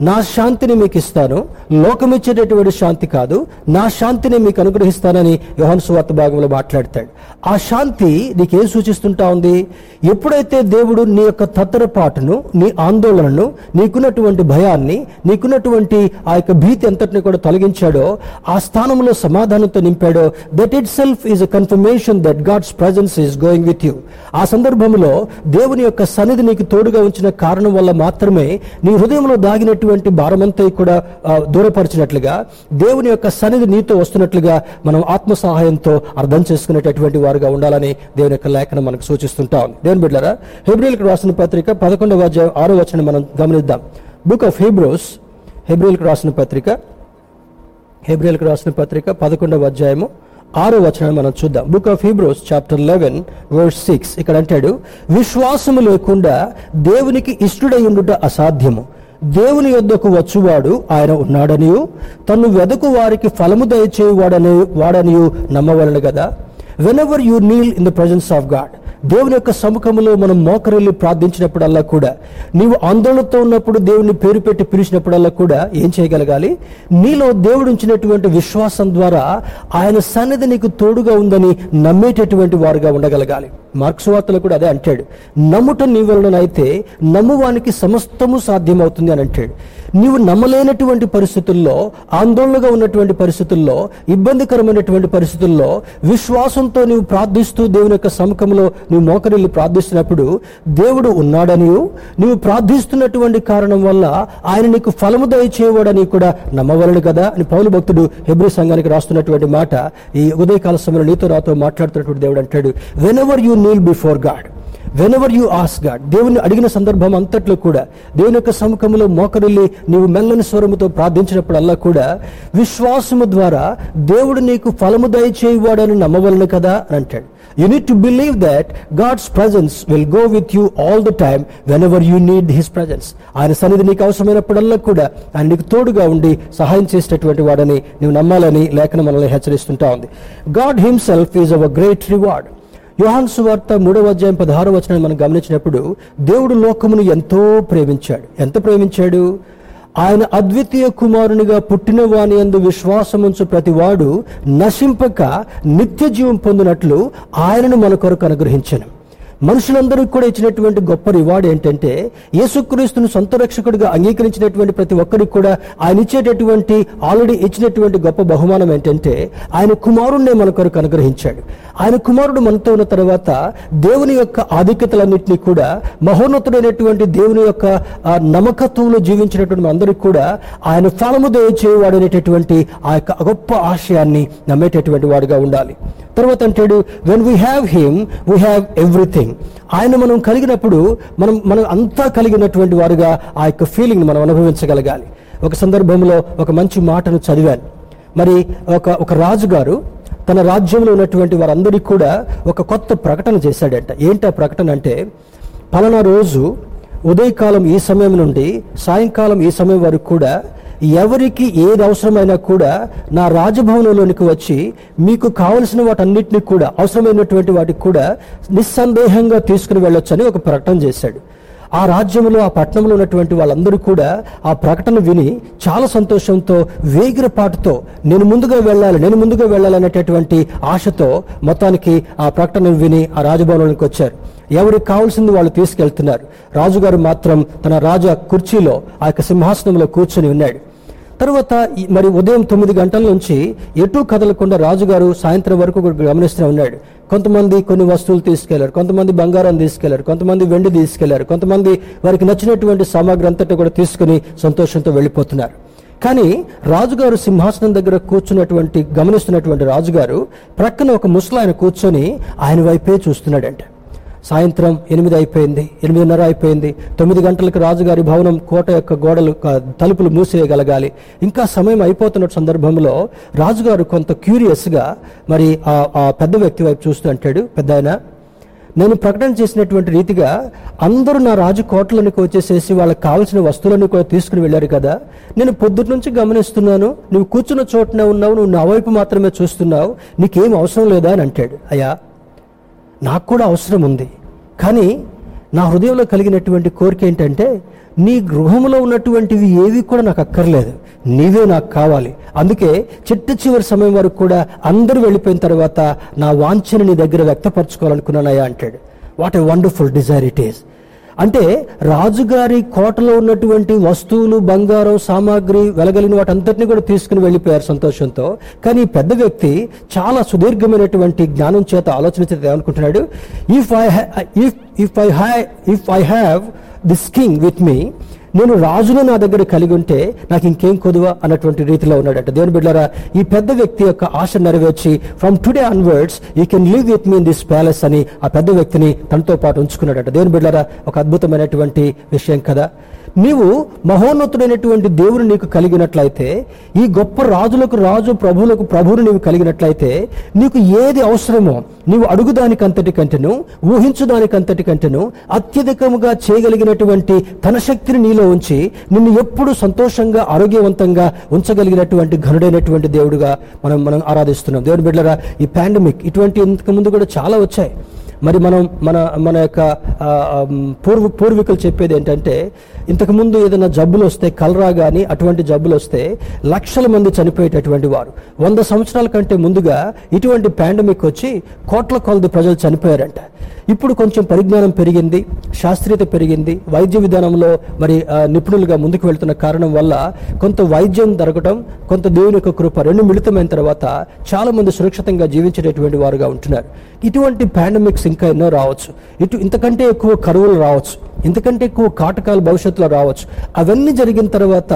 నా శాంతిని మీకు ఇస్తాను. లోకమిచ్చేటటువంటి శాంతి కాదు. నా శాంతిని మీకు అనుగ్రహిస్తానని యోహన్ సువార్త భాగంలో మాట్లాడతాడు. ఆ శాంతి నీకేం సూచిస్తుంటా ఉంది? ఎప్పుడైతే దేవుడు నీ యొక్క తత్తరపాటును నీ ఆందోళనను నీకున్నటువంటి భయాన్ని నీకున్నటువంటి ఆ యొక్క భీతి అంతటిని కూడా తొలగించాడో ఆ స్థానంలో సమాధానంతో నింపాడో that itself is a confirmation that God's presence is going with you ఆ సందర్భంలో దేవుని యొక్క సన్నిధి నీకు తోడుగా ఉంచిన కారణం వల్ల మాత్రమే నీ హృదయంలో దాగినట్టు ఉన్నటువంటి భారమంతా కూడా దూరపరిచినట్లుగా దేవుని యొక్క సన్నిధి నీతో వస్తున్నట్లుగా మనం ఆత్మ సహాయంతో అర్థం చేసుకునేటటువంటి వారుగా ఉండాలని దేవుని యొక్క లేఖనం మనకు సూచిస్తుంటాం దేవుని బిడ్డరా హెబ్రిల్కి రాసిన పత్రిక పదకొండవ ఆరో వచనం మనం గమనిద్దాం. బుక్ ఆఫ్ హెబ్రోస్ హెబ్రిల్కి రాసిన పత్రిక హెబ్రిల్కి రాసిన పత్రిక పదకొండవ అధ్యాయము ఆరో వచనాన్ని మనం చూద్దాం. Book of Hebrews chapter eleven verse six ఇక్కడ అంటాడు విశ్వాసము లేకుండా దేవునికి ఇష్టడై ఉండుట అసాధ్యము. దేవుని యొద్దకు వచ్చువాడు ఆయన ఉన్నాడనియు తను వెదకు వారికి ఫలము దయచేవాడని వాడనియు నమ్మవలను కదా whenever you kneel in the presence of God దేవుని యొక్క సముఖంలో మనం మోకరిల్లి ప్రార్థించినప్పుడల్లా కూడా నీవు ఆందోళనతో ఉన్నప్పుడు దేవుని పేరు పెట్టి పిలిచినప్పుడల్లా కూడా ఏం చేయగలగాలి? నీలో దేవుడు ఉంచినటువంటి విశ్వాసం ద్వారా ఆయన సన్నిధి నీకు తోడుగా ఉందని నమ్మేటటువంటి వారుగా ఉండగలగాలి. మార్క్స్ వార్తలు కూడా అదే అంటాడు. నమ్ముట నీ వలనైతే నమ్మువానికి సమస్తము సాధ్యమవుతుంది అని అంటాడు. నీవు నమ్మలేనటువంటి పరిస్థితుల్లో ఆందోళనగా ఉన్నటువంటి పరిస్థితుల్లో ఇబ్బందికరమైనటువంటి పరిస్థితుల్లో విశ్వాసంతో నీవు ప్రార్థిస్తూ దేవుని యొక్క సముఖంలో నువ్వు మోకరిల్లు ప్రార్థిస్తున్నప్పుడు దేవుడు ఉన్నాడనియు నువ్వు ప్రార్థిస్తున్నటువంటి కారణం వల్ల ఆయన నీకు ఫలము దయచేవాడని కూడా నమ్మవలను కదా అని పౌరు భక్తుడు హెబ్రి సంఘానికి రాస్తున్నటువంటి మాట. ఈ ఉదయకాల సమయంలో నీతో నాతో మాట్లాడుతున్నటువంటి దేవుడు అంటాడు whenever you kneel before God whenever you ask God దేవుని అడిగిన సందర్భం అంతట్లో కూడా దేవుని యొక్క సముఖంలో మోకరిల్లి నీవు మెల్లని స్వరముతో ప్రార్థించినప్పుడల్లా కూడా విశ్వాసము ద్వారా దేవుడు నీకు ఫలము దయచేయవాడని నమ్మవలను కదా అని అంటాడు. You need to believe that God's presence will go with you all the time whenever you need his presence ఆయన సన్నిధి నీకు అవసరమైనప్పుడల్లా కూడా ఆయన నీకు తోడుగా ఉండి సహాయం చేసేటటువంటి వాడని నీవు నమ్మాలని లేఖనం మనల్ని హెచ్చరిస్తుంటా ఉంది. God himself is our great reward Yohan సువార్త మూడవ అధ్యాయం పదహారు వచనాన్ని మనం గమనించినప్పుడు దేవుడు లోకమును ఎంతో ప్రేమించాడు. ఎంత ప్రేమించాడు? ఆయన అద్వితీయ కుమారునిగా పుట్టిన వాని అందు విశ్వాసముంచు ప్రతివాడు నశింపక నిత్య జీవం పొందినట్లు ఆయనను మన కొరకు అనుగ్రహించను. మనుషులందరికీ కూడా ఇచ్చినటువంటి గొప్ప రివార్డ్ ఏంటంటే యేసుక్రీస్తును సొంత రక్షకుడిగా అంగీకరించినటువంటి ప్రతి ఒక్కరికి కూడా ఆయన ఇచ్చేటటువంటి ఆల్రెడీ ఇచ్చినటువంటి గొప్ప బహుమానం ఏంటంటే ఆయన కుమారుణ్ణే మన కొరకు అనుగ్రహించాడు. ఆయన కుమారుడు మనతో ఉన్న తర్వాత దేవుని యొక్క ఆధిక్యతలన్నింటినీ కూడా మహోన్నతుడైనటువంటి దేవుని యొక్క నమ్మకత్వంలో జీవించినటువంటి అందరికీ కూడా ఆయన ఫలము దయచేవాడు అనేటటువంటి ఆ యొక్క గొప్ప ఆశయాన్ని నమ్మేటటువంటి వాడుగా ఉండాలి. తర్వాత అంటాడు when we have him we have everything ఆయన మనం కలిగినప్పుడు మనం మనం అంతా కలిగినటువంటి వారుగా ఆ యొక్క ఫీలింగ్ మనం అనుభవించగలగాలి. ఒక సందర్భంలో ఒక మంచి మాటను చదివాను. మరి ఒక ఒక రాజుగారు తన రాజ్యంలో ఉన్నటువంటి వారందరికీ కూడా ఒక కొత్త ప్రకటన చేశాడంట. ఏంటి ఆ ప్రకటన అంటే పలానా రోజు ఉదయకాలం ఈ సమయం నుండి సాయంకాలం ఈ సమయం వరకు కూడా ఎవరికి ఏది అవసరమైనా కూడా నా రాజభవనంలోనికి వచ్చి మీకు కావలసిన వాటన్నిటిని కూడా అవసరమైనటువంటి వాటికి కూడా నిస్సందేహంగా తీసుకుని వెళ్ళొచ్చని ఒక ప్రకటన చేశాడు. ఆ రాజ్యంలో ఆ పట్టణంలో ఉన్నటువంటి వాళ్ళందరూ కూడా ఆ ప్రకటన విని చాలా సంతోషంతో వేగిరపాటుతో నేను ముందుగా వెళ్ళాలి నేను ముందుగా వెళ్ళాలి అనేటటువంటి ఆశతో మొత్తానికి ఆ ప్రకటన విని ఆ రాజభవనానికి వచ్చారు. ఎవరికి కావాల్సింది వాళ్ళు తీసుకెళ్తున్నారు. రాజుగారు మాత్రం తన రాజా కుర్చీలో ఆ యొక్క సింహాసనంలో కూర్చొని ఉన్నాడు. తర్వాత మరి ఉదయం తొమ్మిది గంటల నుంచి ఎటు కదలకుండా రాజుగారు సాయంత్రం వరకు గమనిస్తూ గమనిస్తూనే ఉన్నాడు. కొంతమంది కొన్ని వస్తువులు తీసుకెళ్ళారు కొంతమంది బంగారం తీసుకెళ్ళారు కొంతమంది వెండి తీసుకెళ్ళారు కొంతమంది వారికి నచ్చినటువంటి సామాగ్రి అంతటా కూడా తీసుకుని సంతోషంతో వెళ్ళిపోతున్నారు. కానీ రాజుగారు సింహాసనం దగ్గర కూర్చున్నటువంటి గమనిస్తున్నటువంటి రాజుగారు ప్రక్కన ఒక ముసలాయన కూర్చొని ఆయన వైపే చూస్తున్నాడంట. సాయంత్రం ఎనిమిది అయిపోయింది ఎనిమిదిన్నర అయిపోయింది. తొమ్మిది గంటలకు రాజుగారి భవనం కోట యొక్క గోడలు తలుపులు మూసేయగలగాలి ఇంకా సమయం అయిపోతున్న సందర్భంలో రాజుగారు కొంత క్యూరియస్గా మరి ఆ ఆ పెద్ద వ్యక్తి వైపు చూస్తూ అంటాడు పెద్ద ఆయన నేను ప్రకటన చేసినటువంటి రీతిగా అందరూ నా రాజు కోటలోనికి వచ్చేసేసి వాళ్ళకి కావాల్సిన వస్తువులను కూడా తీసుకుని వెళ్ళారు కదా. నేను పొద్దుటి నుంచి గమనిస్తున్నాను నువ్వు కూర్చున్న చోటనే ఉన్నావు నువ్వు నా వైపు మాత్రమే చూస్తున్నావు నీకేం అవసరం లేదా? అని అంటాడు. అయ్యా నాకు కూడా అవసరం ఉంది. కానీ నా హృదయంలో కలిగినటువంటి కోరిక ఏంటంటే నీ గృహంలో ఉన్నటువంటివి ఏవి కూడా నాకు అక్కర్లేదు. నీవే నాకు కావాలి. అందుకే చిట్ట చివరి సమయం వరకు కూడా అందరూ వెళ్ళిపోయిన తర్వాత నా వాంఛని నీ దగ్గర వ్యక్తపరచుకోవాలనుకున్నానయ్యా అంటాడు. What a wonderful desire it is అంటే రాజుగారి కోటలో ఉన్నటువంటి వస్తువులు బంగారం సామాగ్రి వెలగలిగిన వాటంతటిని కూడా తీసుకుని వెళ్ళిపోయారు సంతోషంతో. కానీ పెద్ద వ్యక్తి చాలా సుదీర్ఘమైనటువంటి జ్ఞానం చేత ఆలోచన చేత ఏమనుకుంటున్నాడు? If I if if I high if I have this king with me నేను రాజును నా దగ్గర కలిగి ఉంటే నాకు ఇంకేం కొదువ అన్నటువంటి రీతిలో ఉన్నాడట. దేవుని బిడ్డారా ఈ పెద్ద వ్యక్తి యొక్క ఆశ నెరవేర్చి from today onwards you can live with me in this palace అని ఆ పెద్ద వ్యక్తిని తనతో పాటు ఉంచుకున్నాడట. దేవుని బిడ్డారా ఒక అద్భుతమైనటువంటి విషయం కదా. నీవు మహోన్నతుడైనటువంటి దేవుడు నీకు కలిగినట్లయితే ఈ గొప్ప రాజులకు రాజు ప్రభువులకు ప్రభువును నీవు కలిగినట్లయితే నీకు ఏది అవసరమో నీవు అడుగుదానికంతటి కంటేను ఊహించుదానికంతటి కంటేను అత్యధికముగా చేయగలిగినటువంటి తన శక్తిని నీలో ఉంచి నిన్ను ఎప్పుడు సంతోషంగా ఆరోగ్యవంతంగా ఉంచగలిగినటువంటి ఘనుడైనటువంటి దేవుడుగా మనం మనం ఆరాధిస్తున్నాం. దేవుని బిడ్డరా ఈ పాండమిక్ ఇటువంటి ఇంతకు ముందు కూడా చాలా వచ్చాయి. మరి మనం మన మన యొక్క పూర్వ పూర్వీకులు చెప్పేది ఏంటంటే ఇంతకుముందు ఏదైనా జబ్బులు వస్తే కలరా కానీ అటువంటి జబ్బులు వస్తే లక్షల మంది చనిపోయేటటువంటి వారు. వంద సంవత్సరాల కంటే ముందుగా ఇటువంటి పాండమిక్ వచ్చి కోట్ల కొలది ప్రజలు చనిపోయారంట. ఇప్పుడు కొంచెం పరిజ్ఞానం పెరిగింది శాస్త్రీయత పెరిగింది వైద్య విధానంలో మరి నిపుణులుగా ముందుకు వెళ్తున్న కారణం వల్ల కొంత వైద్యం దొరకటం కొంత దేవుని యొక్క కృప రెండు మిళితమైన తర్వాత చాలా మంది సురక్షితంగా జీవించేటటువంటి వారుగా ఉంటున్నారు. ఇటువంటి పాండమిక్స్ ఇంకా ఎన్నో రావచ్చు. ఇటు ఇంతకంటే ఎక్కువ కరువులు రావచ్చు. ఎందుకంటే ఎక్కువ కాటకాలు భవిష్యత్తులో రావచ్చు. అవన్నీ జరిగిన తర్వాత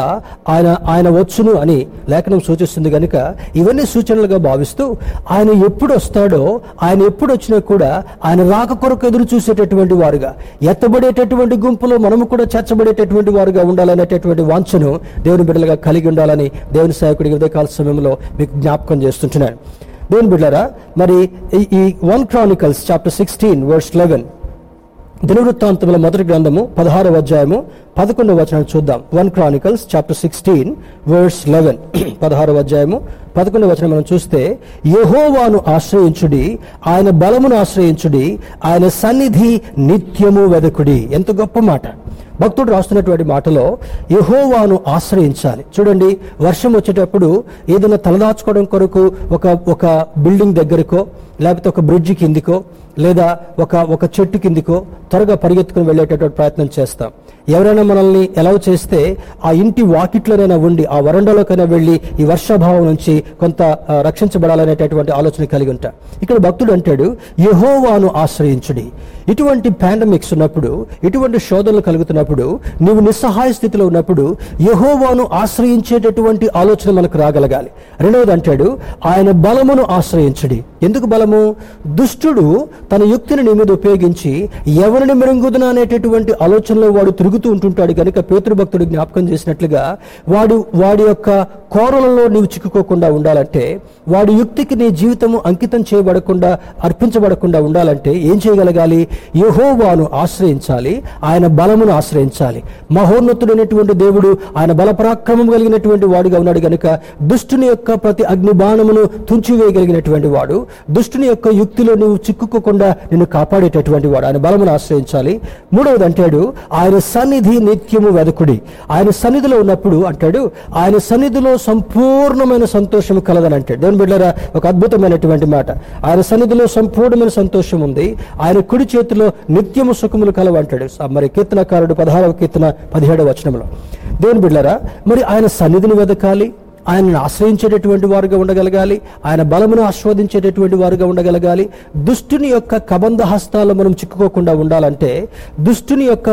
ఆయన ఆయన వచ్చును అని లేఖనం సూచిస్తుంది కనుక ఇవన్నీ సూచనలుగా భావిస్తూ ఆయన ఎప్పుడు వస్తాడో ఆయన ఎప్పుడు వచ్చినా కూడా ఆయన రాక కొరకు ఎదురు చూసేటటువంటి వారుగా ఎత్తబడేటటువంటి గుంపులో మనము కూడా చేర్చబడేటటువంటి వారుగా ఉండాలనేటటువంటి వాంఛను దేవుని బిడ్డలుగా కలిగి ఉండాలని దేవుని సేవకుడికి ఉదయకాల సమయంలో మీకు జ్ఞాపకం చేస్తుంటున్నాను. దేవుని బిడ్డలారా మరి ఈ- ఈ one Chronicles chapter sixteen verse eleven దినవృత్తాంతముల మొదటి గ్రంథము పదహారవ అధ్యాయము పదకొండవ వచనం చూద్దాం. One Chronicles chapter sixteen verse eleven పదహారవ అధ్యాయము పదకొండవ వచనం మనం చూస్తే యహోవాను ఆశ్రయించుడి ఆయన బలమును ఆశ్రయించుడి ఆయన సన్నిధి నిత్యము వెదకుడి. ఎంత గొప్ప మాట. భక్తుడు రాస్తున్నటువంటి మాటలో యహోవాను ఆశ్రయించాలి. చూడండి వర్షం వచ్చేటప్పుడు ఏదైనా తలదాచుకోవడం కొరకు ఒక ఒక బిల్డింగ్ దగ్గరకో లేకపోతే ఒక బ్రిడ్జ్ కిందికో లేదా ఒక ఒక చెట్టు కిందికో త్వరగా పరిగెత్తుకుని వెళ్ళేటటువంటి ప్రయత్నం చేస్తాం. ఎవరైనా మనల్ని ఎలవ్ చేస్తే ఆ ఇంటి వాకిట్లోనైనా ఉండి ఆ వరండాలోకైనా వెళ్ళి ఈ వర్షాభావం నుంచి కొంత రక్షించబడాలనేటటువంటి ఆలోచన కలిగి ఉంటా. ఇక్కడ భక్తుడు అంటాడు యహోవాను ఆశ్రయించుడి. ఇటువంటి పాండమిక్స్ ఉన్నప్పుడు ఇటువంటి శోధనలు కలుగుతున్నప్పుడు నీవు నిస్సహాయ స్థితిలో ఉన్నప్పుడు యహోవాను ఆశ్రయించేటటువంటి ఆలోచన మనకు రాగలగాలి. రెండవది అంటాడు ఆయన బలమును ఆశ్రయించడి. ఎందుకు బలము? దుష్టుడు తన యుక్తిని నీ మీద ఉపయోగించి ఎవరిని మెరుగుదన అనేటటువంటి ఆలోచనలో వాడు తిరుగుతూ ఉంటుంటాడు కనుక పేతృభక్తుడు జ్ఞాపకం చేసినట్లుగా వాడు వాడి యొక్క కోరలలో నీవు చిక్కుకోకుండా ఉండాలంటే వాడి యుక్తికి నీ జీవితము అంకితం చేయబడకుండా అర్పించబడకుండా ఉండాలంటే ఏం చేయగలగాలి? యహోవాను ఆశ్రయించాలి ఆయన బలమును ఆశ్రయించాలి. మహోన్నతుడైనటువంటి దేవుడు ఆయన బలపరాక్రమం కలిగినటువంటి వాడుగా ఉన్నాడు గనుక దుష్టుని యొక్క ప్రతి అగ్ని బాణమును తుంచివేయగలిగినటువంటి వాడు దుష్టుని యొక్క యుక్తిలో నువ్వు చిక్కుకోకుండా నిన్ను కాపాడేటటువంటి వాడు ఆయన బలమును ఆశ్రయించాలి. మూడవది అంటాడు ఆయన సన్నిధి నిత్యము వెదకుడి. ఆయన సన్నిధిలో ఉన్నప్పుడు అంటాడు ఆయన సన్నిధిలో సంపూర్ణమైన సంతోషం కలదని అంటాడు దేవుని బిడ్డలారా ఒక అద్భుతమైనటువంటి మాట. ఆయన సన్నిధిలో సంపూర్ణమైన సంతోషం ఉంది. ఆయన కుడి చేతిలో నిత్యము సుఖములు కలవు అంటాడు మరి కీర్తనకారుడు పదహారవ కీర్తన పదిహేడవ వచనంలో. దేవుని బిడ్డలారా మరి ఆయన సన్నిధిని వెదకాలి? ఆయనను ఆశ్రయించేటటువంటి వారుగా ఉండగలగాలి ఆయన బలమును ఆస్వాదించేటటువంటి వారుగా ఉండగలగాలి. దుష్టుని యొక్క కబంధ హస్తాల్లో మనం చిక్కుకోకుండా ఉండాలంటే దుష్టుని యొక్క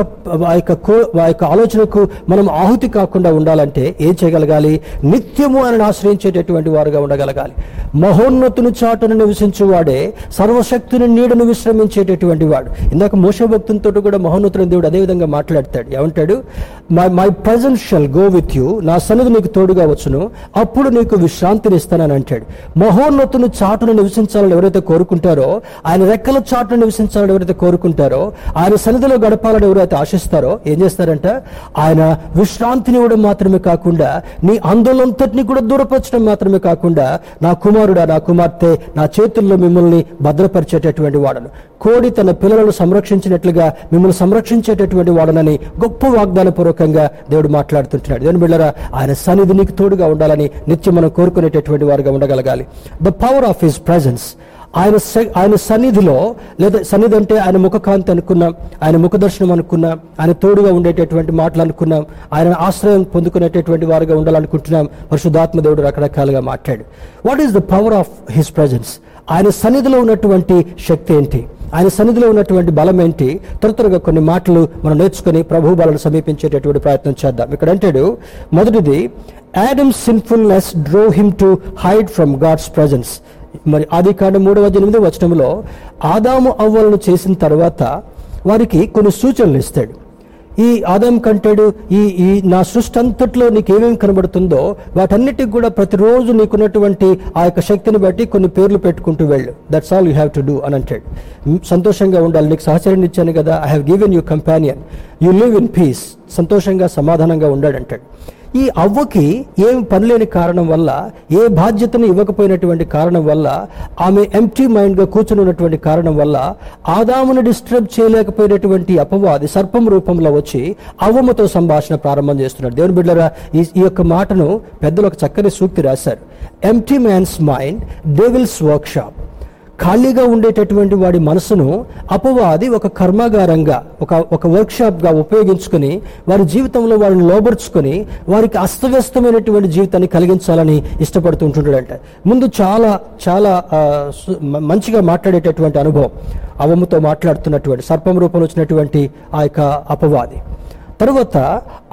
ఆ యొక్క కో- ఆ యొక్క ఆలోచనకు మనం ఆహుతి కాకుండా ఉండాలంటే ఏం చేయగలగాలి? నిత్యము ఆయనను ఆశ్రయించేటటువంటి వారుగా ఉండగలగాలి. మహోన్నతుని చాటును నివసించువాడే సర్వశక్తిని నీడను విశ్రమించేటటువంటి వాడు. ఇందాక మోసభక్తునితో కూడా మహోన్నతుని దేవుడు అదేవిధంగా మాట్లాడతాడు. ఏమంటాడు? My my present shall go with you నా సన్నిధి నీకు తోడుగా వచ్చును. అప్పుడు నీకు విశ్రాంతిని ఇస్తానని అంటాడు. మహోన్నతుని చాటును నివసించాలని ఎవరైతే కోరుకుంటారో ఆయన రెక్కల చాటును నివసించాలని ఎవరైతే కోరుకుంటారో ఆయన సన్నిధిలో గడపాలని ఎవరైతే ఆశిస్తారో ఏం చేస్తారంట? ఆయన విశ్రాంతిని ఇవ్వడం మాత్రమే కాకుండా నీ ఆందోళనంతటిని కూడా దూరపరచడం మాత్రమే కాకుండా నా కుమారుడా నా కుమార్తె నా చేతుల్లో మిమ్మల్ని భద్రపరిచేటటువంటి వాడను. కోడి తన పిల్లలను సంరక్షించినట్లుగా మిమ్మల్ని సంరక్షించేటటువంటి వాడనని గొప్ప వాగ్దాన పూర్వకంగా దేవుడు మాట్లాడుతుంటున్నాడు. దేవుని బిళ్ళరా ఆయన సన్నిధి నీకు తోడుగా ఉండాలని నిత్యం మనం కోరుకునేటటువంటి వారుగా ఉండగలగాలి. The power of his presence ఆయన స- ఆయన సన్నిధిలో లేదా సన్నిధి అంటే ఆయన ముఖకాంతి అనుకున్నాం ఆయన ముఖదర్శనం అనుకున్నాం ఆయన తోడుగా ఉండేటటువంటి మాటలు అనుకున్నాం ఆయన ఆశ్రయం పొందుకునేటటువంటి వారుగా ఉండాలనుకుంటున్నాం. పరిశుద్ధాత్మ దేవుడు రకరకాలుగా మాట్లాడు. What is the power of his presence ఆయన సన్నిధిలో ఉన్నటువంటి శక్తి ఏంటి? ఆయన సన్నిధిలో ఉన్నటువంటి బలం ఏంటి? త్వర త్వరగా కొన్ని మాటలు మనం నేర్చుకుని ప్రభు బలను సమీపించేటటువంటి ప్రయత్నం చేద్దాం. ఇక్కడ అంటాడు మొదటిది Adam sinfulness drove him to hide from God's presence మరి ఆది కాండ మూడవ ఎనిమిది వచనంలో ఆదాము అవ్వలను చేసిన తర్వాత వారికి కొన్ని సూచనలు ఇస్తాడు. ఈ ఆదాయం కంటాడు ఈ ఈ నా సృష్టి అంతట్లో నీకేమేమి కనబడుతుందో వాటన్నిటికి కూడా ప్రతిరోజు నీకున్నటువంటి ఆ యొక్క శక్తిని బట్టి కొన్ని పేర్లు పెట్టుకుంటూ వెళ్ళు. That's all you have to do అని అంటాడు. సంతోషంగా ఉండాలి. నీకు సహచర్యం ఇచ్చాను కదా. I have given you companion you live in peace సంతోషంగా సమాధానంగా ఉండాడు అంటాడు ఈ అవ్వకి ఏం పనిలేని కారణం వల్ల ఏ బాధ్యతను ఇవ్వకపోయినటువంటి కారణం వల్ల ఆమె ఎంటీ మైండ్గా కూర్చుని ఉన్నటువంటి కారణం వల్ల ఆదామును డిస్టర్బ్ చేయలేకపోయినటువంటి అపవాది సర్పం రూపంలో వచ్చి అవ్వమతో సంభాషణ ప్రారంభం చేస్తున్నాడు. దేవుని బిడ్డరా ఈ యొక్క మాటను పెద్దలు ఒక చక్కని సూక్తి రాశారు. Empty man's mind devil's workshop ఖాళీగా ఉండేటటువంటి వాడి మనసును అపవాది ఒక కర్మాగారంగా ఒక ఒక వర్క్షాప్గా ఉపయోగించుకుని వారి జీవితంలో వారిని లోబర్చుకొని వారికి అస్తవ్యస్తమైనటువంటి జీవితాన్ని కలిగించాలని ఇష్టపడుతూ ఉంటుంటాడంట. ముందు చాలా చాలా మంచిగా మాట్లాడేటటువంటి అనుభవం అవముతో మాట్లాడుతున్నటువంటి సర్పం రూపంలో వచ్చినటువంటి ఆ యొక్క అపవాది. తర్వాత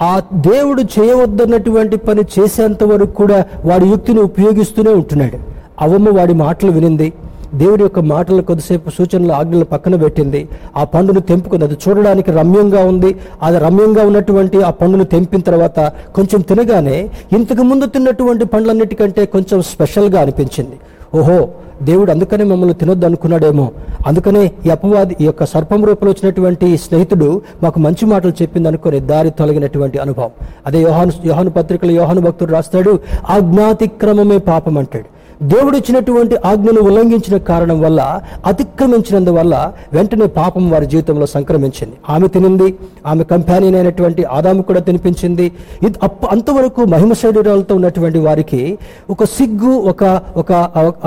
ఆ దేవుడు చేయవద్దన్నటువంటి పని చేసేంత వరకు కూడా వాడి యుక్తిని ఉపయోగిస్తూనే ఉంటున్నాడు. అవమ్మ వాడి మాటలు వినింది దేవుడి యొక్క మాటలు కొద్దిసేపు సూచనలు ఆజ్ఞలు పక్కన పెట్టింది. ఆ పండును తెంపుకుంది. అది చూడడానికి రమ్యంగా ఉంది. అది రమ్యంగా ఉన్నటువంటి ఆ పండును తెంపిన తర్వాత కొంచెం తినగానే ఇంతకు ముందు తిన్నటువంటి పండ్లన్నిటికంటే కొంచెం స్పెషల్గా అనిపించింది. ఓహో దేవుడు అందుకనే మమ్మల్ని తినొద్దు అనుకున్నాడేమో అందుకనే ఈ అపవాది ఈ యొక్క సర్పం రూపంలో వచ్చినటువంటి స్నేహితుడు మాకు మంచి మాటలు చెప్పింది అనుకుని దారి తొలగినటువంటి అనుభవం. అదే యోహాను యోహాను పత్రికలో యోహాను భక్తుడు రాస్తాడు ఆజ్ఞాతిక్రమమే పాపం అంటాడు. దేవుడు ఇచ్చినటువంటి ఆజ్ఞను ఉల్లంఘించిన కారణం వల్ల అతిక్రమించినందువల్ల వెంటనే పాపం వారి జీవితంలో సంక్రమించింది. ఆమె తినింది ఆమె కంపానియన్ అయినటువంటి ఆదాము కూడా తినిపించింది. ఇది అప్ప అంతవరకు మహిమ శరీరాలతో ఉన్నటువంటి వారికి ఒక సిగ్గు ఒక ఒక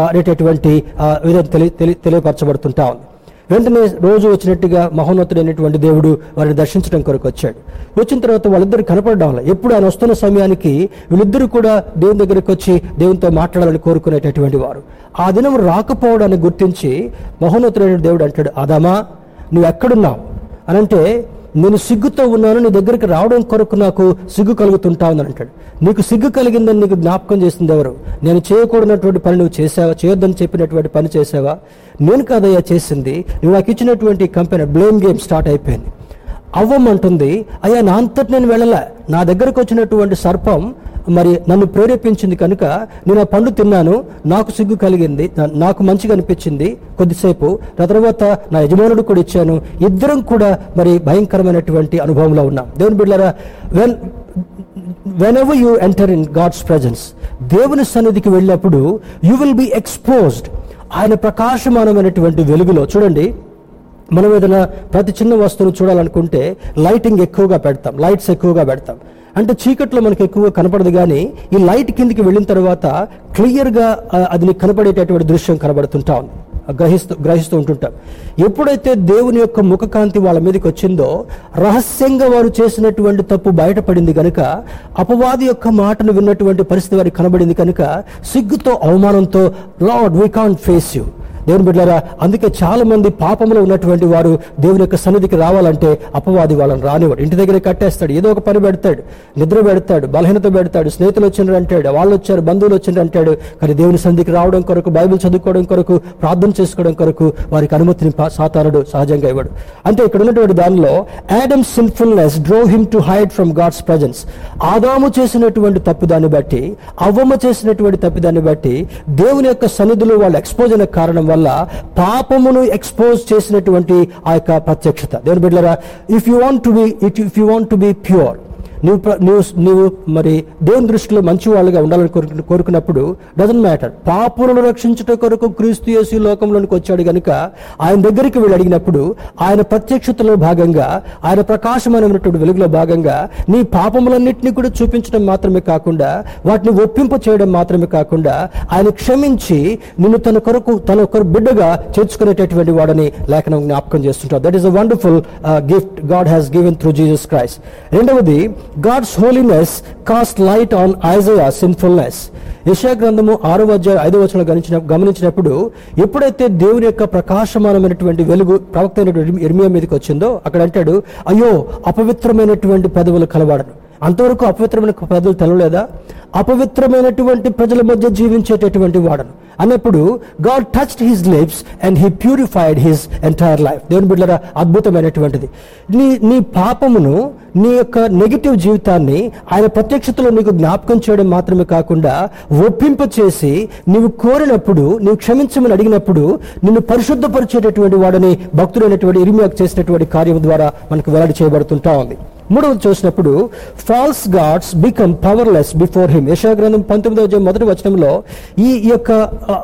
అనేటటువంటి విధం తెలి తెలి- తెలియపరచబడుతుంటా ఉంది. వెంటనే రోజు వచ్చినట్టుగా మహోన్నతుడైనటువంటి దేవుడు వారిని దర్శించడం కొరకు వచ్చాడు. వచ్చిన తర్వాత వాళ్ళిద్దరు కనపడడం వల్ల ఎప్పుడు ఆయన వస్తున్న సమయానికి వీళ్ళిద్దరూ కూడా దేవుని దగ్గరికి వచ్చి దేవునితో మాట్లాడాలని కోరుకునేటటువంటి వారు. ఆ దినం రాకపోవడాన్ని గుర్తించి మహోన్నతుడైన దేవుడు అంటాడు అదమా నువ్వు ఎక్కడున్నావు? అనంటే నేను సిగ్గుతో ఉన్నాను నీ దగ్గరికి రావడం కొరకు నాకు సిగ్గు కలుగుతుంటా ఉందని అంటాడు. నీకు సిగ్గు కలిగిందని నీకు జ్ఞాపకం చేసింది ఎవరు? నేను చేయకూడనటువంటి పని నువ్వు చేసావా? చేయొద్దని చెప్పినటువంటి పని చేసావా? నేను కాదయ్యా చేసింది. నువ్వు నాకు ఇచ్చినటువంటి కంపెనీ బ్లేమ్ గేమ్ స్టార్ట్ అయిపోయింది. అవ్వమంటుంది అయ్యా నా అంతటి నేను వెళ్ళలే. నా దగ్గరకు వచ్చినటువంటి సర్పం మరి నన్ను ప్రేరేపించింది కనుక నేను ఆ పండు తిన్నాను నాకు సిగ్గు కలిగింది నాకు మంచిగా అనిపించింది. కొద్దిసేపు ఆ తర్వాత నా యజమానుడు కూడా ఇచ్చాను. ఇద్దరం కూడా మరి భయంకరమైనటువంటి అనుభవంలో ఉన్నాం. దేవుని బిడ్డలారా when whenever you enter in God's presence దేవుని సన్నిధికి వెళ్ళినప్పుడు యూ విల్ బి ఎక్స్పోజ్డ్ ఆయన ప్రకాశమానమైనటువంటి వెలుగులో చూడండి మనం ఏదైనా ప్రతి చిన్న వస్తువును చూడాలనుకుంటే లైటింగ్ ఎక్కువగా పెడతాం లైట్స్ ఎక్కువగా పెడతాం. అంటే చీకట్లో మనకు ఎక్కువగా కనపడదు కానీ ఈ లైట్ కిందికి వెళ్ళిన తర్వాత క్లియర్గా అది నీకు కనపడేటటువంటి దృశ్యం కనబడుతుంటా ఉంది. గ్రహిస్తూ గ్రహిస్తూ ఉంటుంటాం. ఎప్పుడైతే దేవుని యొక్క ముఖకాంతి వాళ్ళ మీదకి వచ్చిందో రహస్యంగా వారు చేసినటువంటి తప్పు బయటపడింది కనుక అపవాది యొక్క మాటను విన్నటువంటి పరిస్థితి వారికి కనబడింది కనుక సిగ్గుతో అవమానంతో Lord we can't face you దేవుని బిడ్డారా అందుకే చాలా మంది పాపంలో ఉన్నటువంటి వారు దేవుని యొక్క సన్నిధికి రావాలంటే అపవాది వాళ్ళని రానివాడు ఇంటి దగ్గర కట్టేస్తాడు ఏదో ఒక పని పెడతాడు నిద్ర పెడతాడు బలహీనత పెడతాడు స్నేహితులు వచ్చినారు అంటాడు వాళ్ళు వచ్చారు బంధువులు వచ్చినారు అంటాడు కానీ దేవుని సన్నిధికి రావడం కొరకు బైబిల్ చదువుకోవడం కొరకు ప్రార్థన చేసుకోవడం కొరకు వారికి అనుమతిని సాతారుడు సాతానుడు సహజంగా ఇవ్వడు. అంటే ఇక్కడ ఉన్నటువంటి దానిలో Adam sinfulness drove him to hide from God's presence ఆదాము చేసినటువంటి తప్పుదాన్ని బట్టి అవ్వమ్మ చేసినటువంటి తప్పిదాన్ని బట్టి దేవుని యొక్క సన్నిధిలో వాళ్ళు ఎక్స్పోజ్ అయిన కారణం వల్ల పాపమును ఎక్స్పోజ్ చేసినటువంటి ఆ యొక్క ప్రత్యక్షత. దేవుని బిడ్డరా if you want to be if you want to be pure నువ్వు నువ్వు నువ్వు మరి దేవుని దృష్టిలో మంచి వాళ్ళుగా ఉండాలని కోరుకు కోరుకున్నప్పుడు డజన్ మ్యాటర్ పాపులను రక్షించుట కొరకు క్రీస్తు యేసు లోకంలోనికి వచ్చాడు గనుక ఆయన దగ్గరికి వెళ్ళి అడిగినప్పుడు ఆయన ప్రత్యక్షతలో భాగంగా ఆయన ప్రకాశమైనటువంటి వెలుగులో భాగంగా నీ పాపములన్నింటినీ కూడా చూపించడం మాత్రమే కాకుండా వాటిని ఒప్పింప చేయడం మాత్రమే కాకుండా ఆయన క్షమించి నిన్ను తన కొరకు తన ఒకరు బిడ్డగా చేర్చుకునేటటువంటి వాడని లేఖనం జ్ఞాపకం చేస్తుంటారు. That is a wonderful gift God has given through Jesus Christ రెండవది God's holiness cast light on Isaiah sinfulness యశా గ్రంథము ఆరో అధ్యాయ ఐదో వచనం గమనించిన గమనించినప్పుడు ఎప్పుడైతే దేవుని యొక్క ప్రకాశమానమైనటువంటి వెలుగు ప్రవక్త అయినటువంటి ఇర్మియా మీదకి వచ్చిందో అక్కడ అంటాడు అయ్యో అపవిత్రమైనటువంటి పెదవులు కలవాడను. అంతవరకు అపవిత్రమైన ప్రజలు తెలవలేదా? అపవిత్రమైనటువంటి ప్రజల మధ్య జీవించేటటువంటి వాడను. అన్నప్పుడు God touched his lips and he purified his entire life. దేవుని బిడ్డరా అద్భుతమైనటువంటిది. నీ నీ పాపమును నీ యొక్క నెగిటివ్ జీవితాన్ని ఆయన ప్రత్యక్షతలో నీకు జ్ఞాపకం చేయడం మాత్రమే కాకుండా ఒప్పింప చేసి నీవు కోరినప్పుడు నీవు క్షమించమని అడిగినప్పుడు నిన్ను పరిశుద్ధపరిచేటటువంటి వాడని భక్తుడైనటువంటి ఇరిమియాకు చేసినటువంటి కార్యం ద్వారా మనకు వెల్లడి చేయబడుతుంటా ఉంది. మూడవది చూసినప్పుడు false gods become powerless before him యశాగ్రంథం పంతొమ్మిదవ మొదటి వచనంలో ఈ యొక్క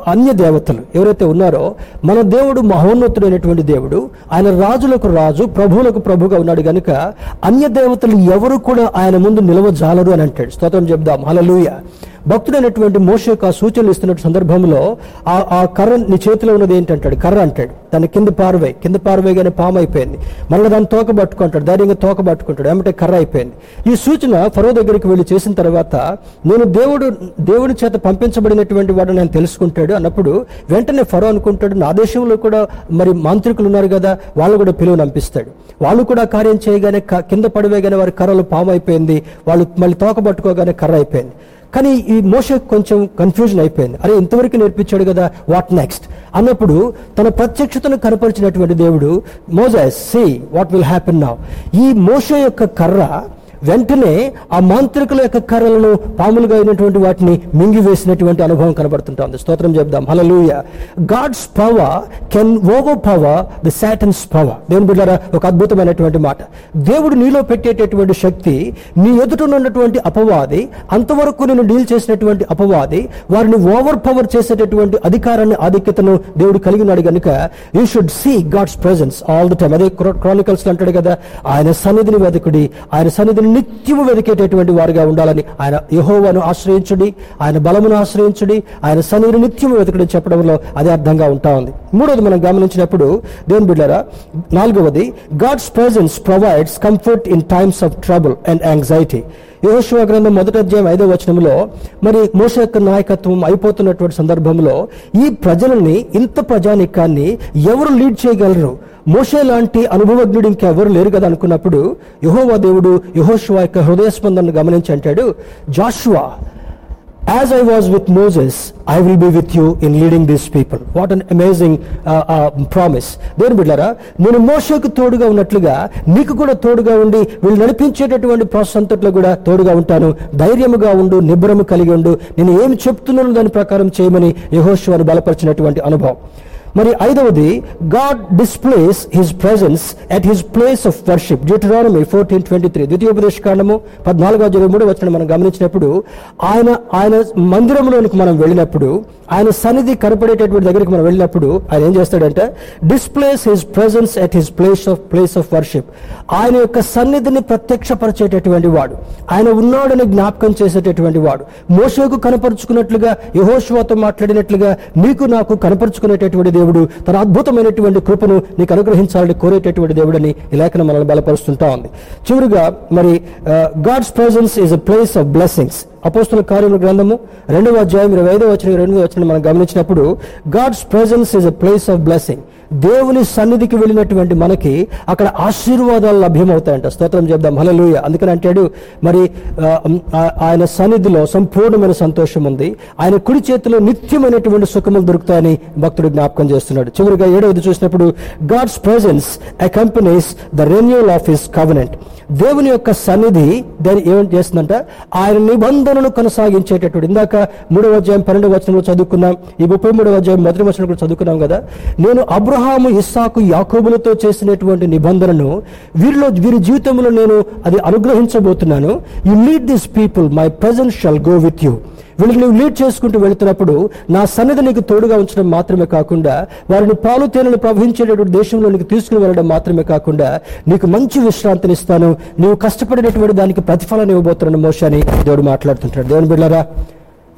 అన్య దేవతలు ఎవరైతే ఉన్నారో మన దేవుడు మహోన్నతుడైనటువంటి దేవుడు ఆయన రాజులకు రాజు ప్రభువులకు ప్రభుగా ఉన్నాడు గనుక అన్య దేవతలు ఎవరు కూడా ఆయన ముందు నిలవజాలరు అని అంటాడు. స్తోత్రం చెప్దాం. హల్లెలూయ. భక్తుడైనటువంటి మోష యొక్క సూచనలు ఇస్తున్న సందర్భంలో ఆ ఆ కర్ర నీ చేతిలో ఉన్నది ఏంటంటాడు కర్ర అంటాడు. దాన్ని కింద పారవే. కింద పారవేగానే పాము అయిపోయింది. మళ్ళీ దాన్ని తోక పట్టుకుంటాడు. ధైర్యంగా తోక పట్టుకుంటాడు. ఏమంటే కర్ర అయిపోయింది. ఈ సూచన ఫరో దగ్గరికి వెళ్ళి చేసిన తర్వాత నేను దేవుడు దేవుడి చేత పంపించబడినటువంటి వాడు నేను తెలుసుకుంటాడు అన్నప్పుడు వెంటనే ఫరో అనుకుంటాడు నా దేశంలో కూడా మరి మాంత్రికులు ఉన్నారు కదా వాళ్ళు కూడా పిలువని పంపిస్తాడు. వాళ్ళు కూడా కార్యం చేయగానే క- కింద పడివేగానే వారి కర్రలు పాము అయిపోయింది. వాళ్ళు మళ్ళీ తోక పట్టుకోగానే కర్ర అయిపోయింది. కానీ ఈ మోష కొంచెం కన్ఫ్యూజన్ అయిపోయింది. అరే ఇంతవరకు నేర్పించాడు కదా వాట్ నెక్స్ట్ అన్నప్పుడు తన ప్రత్యక్షతను కనపరిచినటువంటి దేవుడు Moses see what will happen now ఈ మోష యొక్క కర్ర వెంటనే ఆ మాంత్రికుల యొక్క కర్రలను పాములుగా అయినటువంటి వాటిని మింగివేసినటువంటి అనుభవం కనబడుతుంటుంది. స్తోత్రం చెప్దాం. Hallelujah God's power can overpower the Satan's power దేవుని బిడ్డారా ఒక అద్భుతమైనటువంటి మాట. దేవుడు నీలో పెట్టేటటువంటి శక్తి నీ ఎదుటనున్నటువంటి అపవాది అంతవరకు నేను డీల్ చేసినటువంటి అపవాది వారిని ఓవర్ పవర్ చేసేటటువంటి అధికారాన్ని ఆధిక్యతను దేవుడు కలిగి ఉన్నాడు కనుక you should see God's presence all the time అదే క్రానికల్స్ అంటాడు కదా ఆయన సన్నిధిని వెతకుడి ఆయన సన్నిధిని నిత్యము వెతికేటటువంటి వారుగా ఉండాలని ఆయన యహోవను ఆశ్రయించుడి ఆయన బలమును ఆశ్రయించుడి ఆయన సన్నిధిని నిత్యము వెతకడం చెప్పడంలో అదే అర్థంగా ఉంటా ఉంది. మూడవది మనం గమనించినప్పుడు దేవుని బిడ్డరా నాలుగవది God's presence provides comfort in times of trouble and anxiety యహోశివ గ్రంథం మొదటి అధ్యాయం ఐదో వచనంలో మరి మోస యొక్క నాయకత్వం అయిపోతున్నటువంటి సందర్భంలో ఈ ప్రజలని ఇంత ప్రజానికాన్ని ఎవరు లీడ్ చేయగలరు? మోషే లాంటి అనుభవజ్ఞుడు ఇంకెవరు లేరు కదా అనుకున్నప్పుడు యహోవా దేవుడు యహోశివ యొక్క హృదయస్పందనను గమనించి అంటాడు Joshua as I was with Moses I will be with you in leading this people what an amazing promise దేని బిడ్డారా నేను మోషకు తోడుగా ఉన్నట్లుగా నీకు కూడా తోడుగా ఉండి వీళ్ళు నడిపించేటటువంటి ప్రాసెస్ అంతట్లో కూడా తోడుగా ఉంటాను. ధైర్యముగా ఉండు నిబ్బరము కలిగి ఉండు. నేను ఏమి చెప్తున్నాను దాని ప్రకారం చేయమని యహోశివాను బలపరిచినటువంటి అనుభవం. మరి ఐదవది God displays his presence at his place of worship Deuteronomy fourteen twenty three ద్వితీయోపదేశ కాండము పద్నాలుగో ఇరవై మూడు వచ్చిన మనం గమనించినప్పుడు ఆయన ఆయన మందిరంలోనికి మనం వెళ్ళినప్పుడు ఆయన సన్నిధి కనపడేటటువంటి దగ్గరికి మనం వెళ్ళినప్పుడు ఆయన ఏం చేస్తాడంటే? Displays his presence at his place of place of worship ఆయన యొక్క సన్నిధిని ప్రత్యక్షపరిచేటటువంటి వాడు. ఆయన ఉన్నాడని జ్ఞాపకం చేసేటటువంటి వాడు. మోషకు కనపరుచుకున్నట్లుగా యహోశివాతో మాట్లాడినట్లుగా మీకు నాకు కనపరుచుకునేటటువంటి దేవుడు తన అద్భుతమైనటువంటి కృపను నీకు అనుగ్రహించాలని కోరేటటువంటి దేవుడని ఈ లేఖనం మనల్ని బలపరుస్తుంటా ఉంది. చివరిగా మరి God's presence is a place of blessings అపోస్తుల కార్యముల గ్రంథము రెండవ అధ్యాయం ఇరవై ఐదవ వచ్చిన రెండవ వచ్చిన మనం గమనించినప్పుడు God's presence is a place of blessing దేవుని సన్నిధికి వెళ్ళినటువంటి మనకి అక్కడ ఆశీర్వాదాలు లభ్యమవుతాయంట. స్తోత్రం చెప్దాం. హలలుయ అందుకని అంటాడు మరి ఆయన సన్నిధిలో సంపూర్ణమైన సంతోషం ఉంది. ఆయన కుడి చేతిలో నిత్యమైనటువంటి సుఖములు దొరుకుతాయని భక్తుడు జ్ఞాపకం చేస్తున్నాడు. చివరిగా ఏడవది చూసినప్పుడు God's presence accompanies the renewal of his covenant దేవుని యొక్క సన్నిధి దాన్ని ఏమని చేస్తుందంట? ఆయన నిబంధనను కొనసాగించేటటువంటి ఇందాక మూడవ అధ్యాయం పన్నెండవ వచనంలో చదువుకున్నాం. ఈ ముప్పై మూడవ అధ్యాయం మొదటి వచనం కూడా చదువుకున్నాం కదా. నేను అబ్రహాము ఇస్సాకు యాకోబులతో చేసినటువంటి నిబంధనను వీరిలో వీరి జీవితంలో నేను అది అనుగ్రహించబోతున్నాను. You lead this people my present shall go with you వీళ్ళకి నువ్వు లీడ్ చేసుకుంటూ వెళుతున్నప్పుడు నా సన్నిధి నీకు తోడుగా ఉంచడం మాత్రమే కాకుండా వారిని పాలు తేనెలు ప్రవహించేటటువంటి దేశంలో నీకు తీసుకుని వెళ్ళడం మాత్రమే కాకుండా నీకు మంచి విశ్రాంతిని ఇస్తాను నీవు కష్టపడినటువంటి దానికి ప్రతిఫలాన్ని ఇవ్వబోతున్నాను మోషాని. దేవుడు మాట్లాడుతుంటాడు. దేవుని బిడ్డారా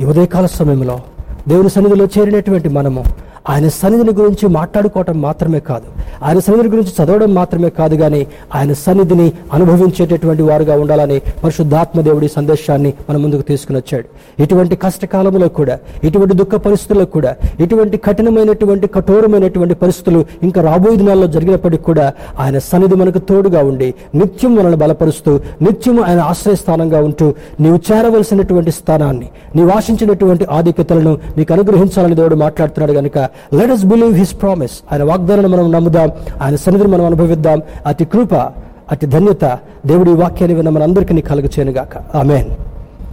ఈ ఉదయకాల సమయంలో దేవుని సన్నిధిలో చేరినటువంటి మనము ఆయన సన్నిధిని గురించి మాట్లాడుకోవటం మాత్రమే కాదు ఆయన సన్నిధిని గురించి చదవడం మాత్రమే కాదు కానీ ఆయన సన్నిధిని అనుభవించేటటువంటి వారుగా ఉండాలని పరిశుద్ధాత్మ దేవుడి సందేశాన్ని మన ముందుకు తీసుకుని వచ్చాడు. ఇటువంటి కష్టకాలంలో కూడా ఇటువంటి దుఃఖ పరిస్థితుల్లో కూడా ఇటువంటి కఠినమైనటువంటి కఠోరమైనటువంటి పరిస్థితులు ఇంకా రాబోయే దినాల్లో జరిగినప్పటికీ కూడా ఆయన సన్నిధి మనకు తోడుగా ఉండి నిత్యం మనల్ని బలపరుస్తూ నిత్యం ఆయన ఆశ్రయస్థానంగా ఉంటూ నీవు చేరవలసినటువంటి స్థానాన్ని నీవు ఆశించినటువంటి ఆధిక్యతలను నీకు అనుగ్రహించాలని దేవుడు మాట్లాడుతున్నాడు కనుక let us believe his promise ఆయన వాగ్దానాన్ని మనం నమ్ముదాం. ఆయన సన్నిధిని మనం అనుభవిద్దాం. అతి కృప అతి ధన్యత దేవుడి వాక్యాన్ని విన్న మనందరికీ కలుగు చేయనుగాక. ఆమెన్.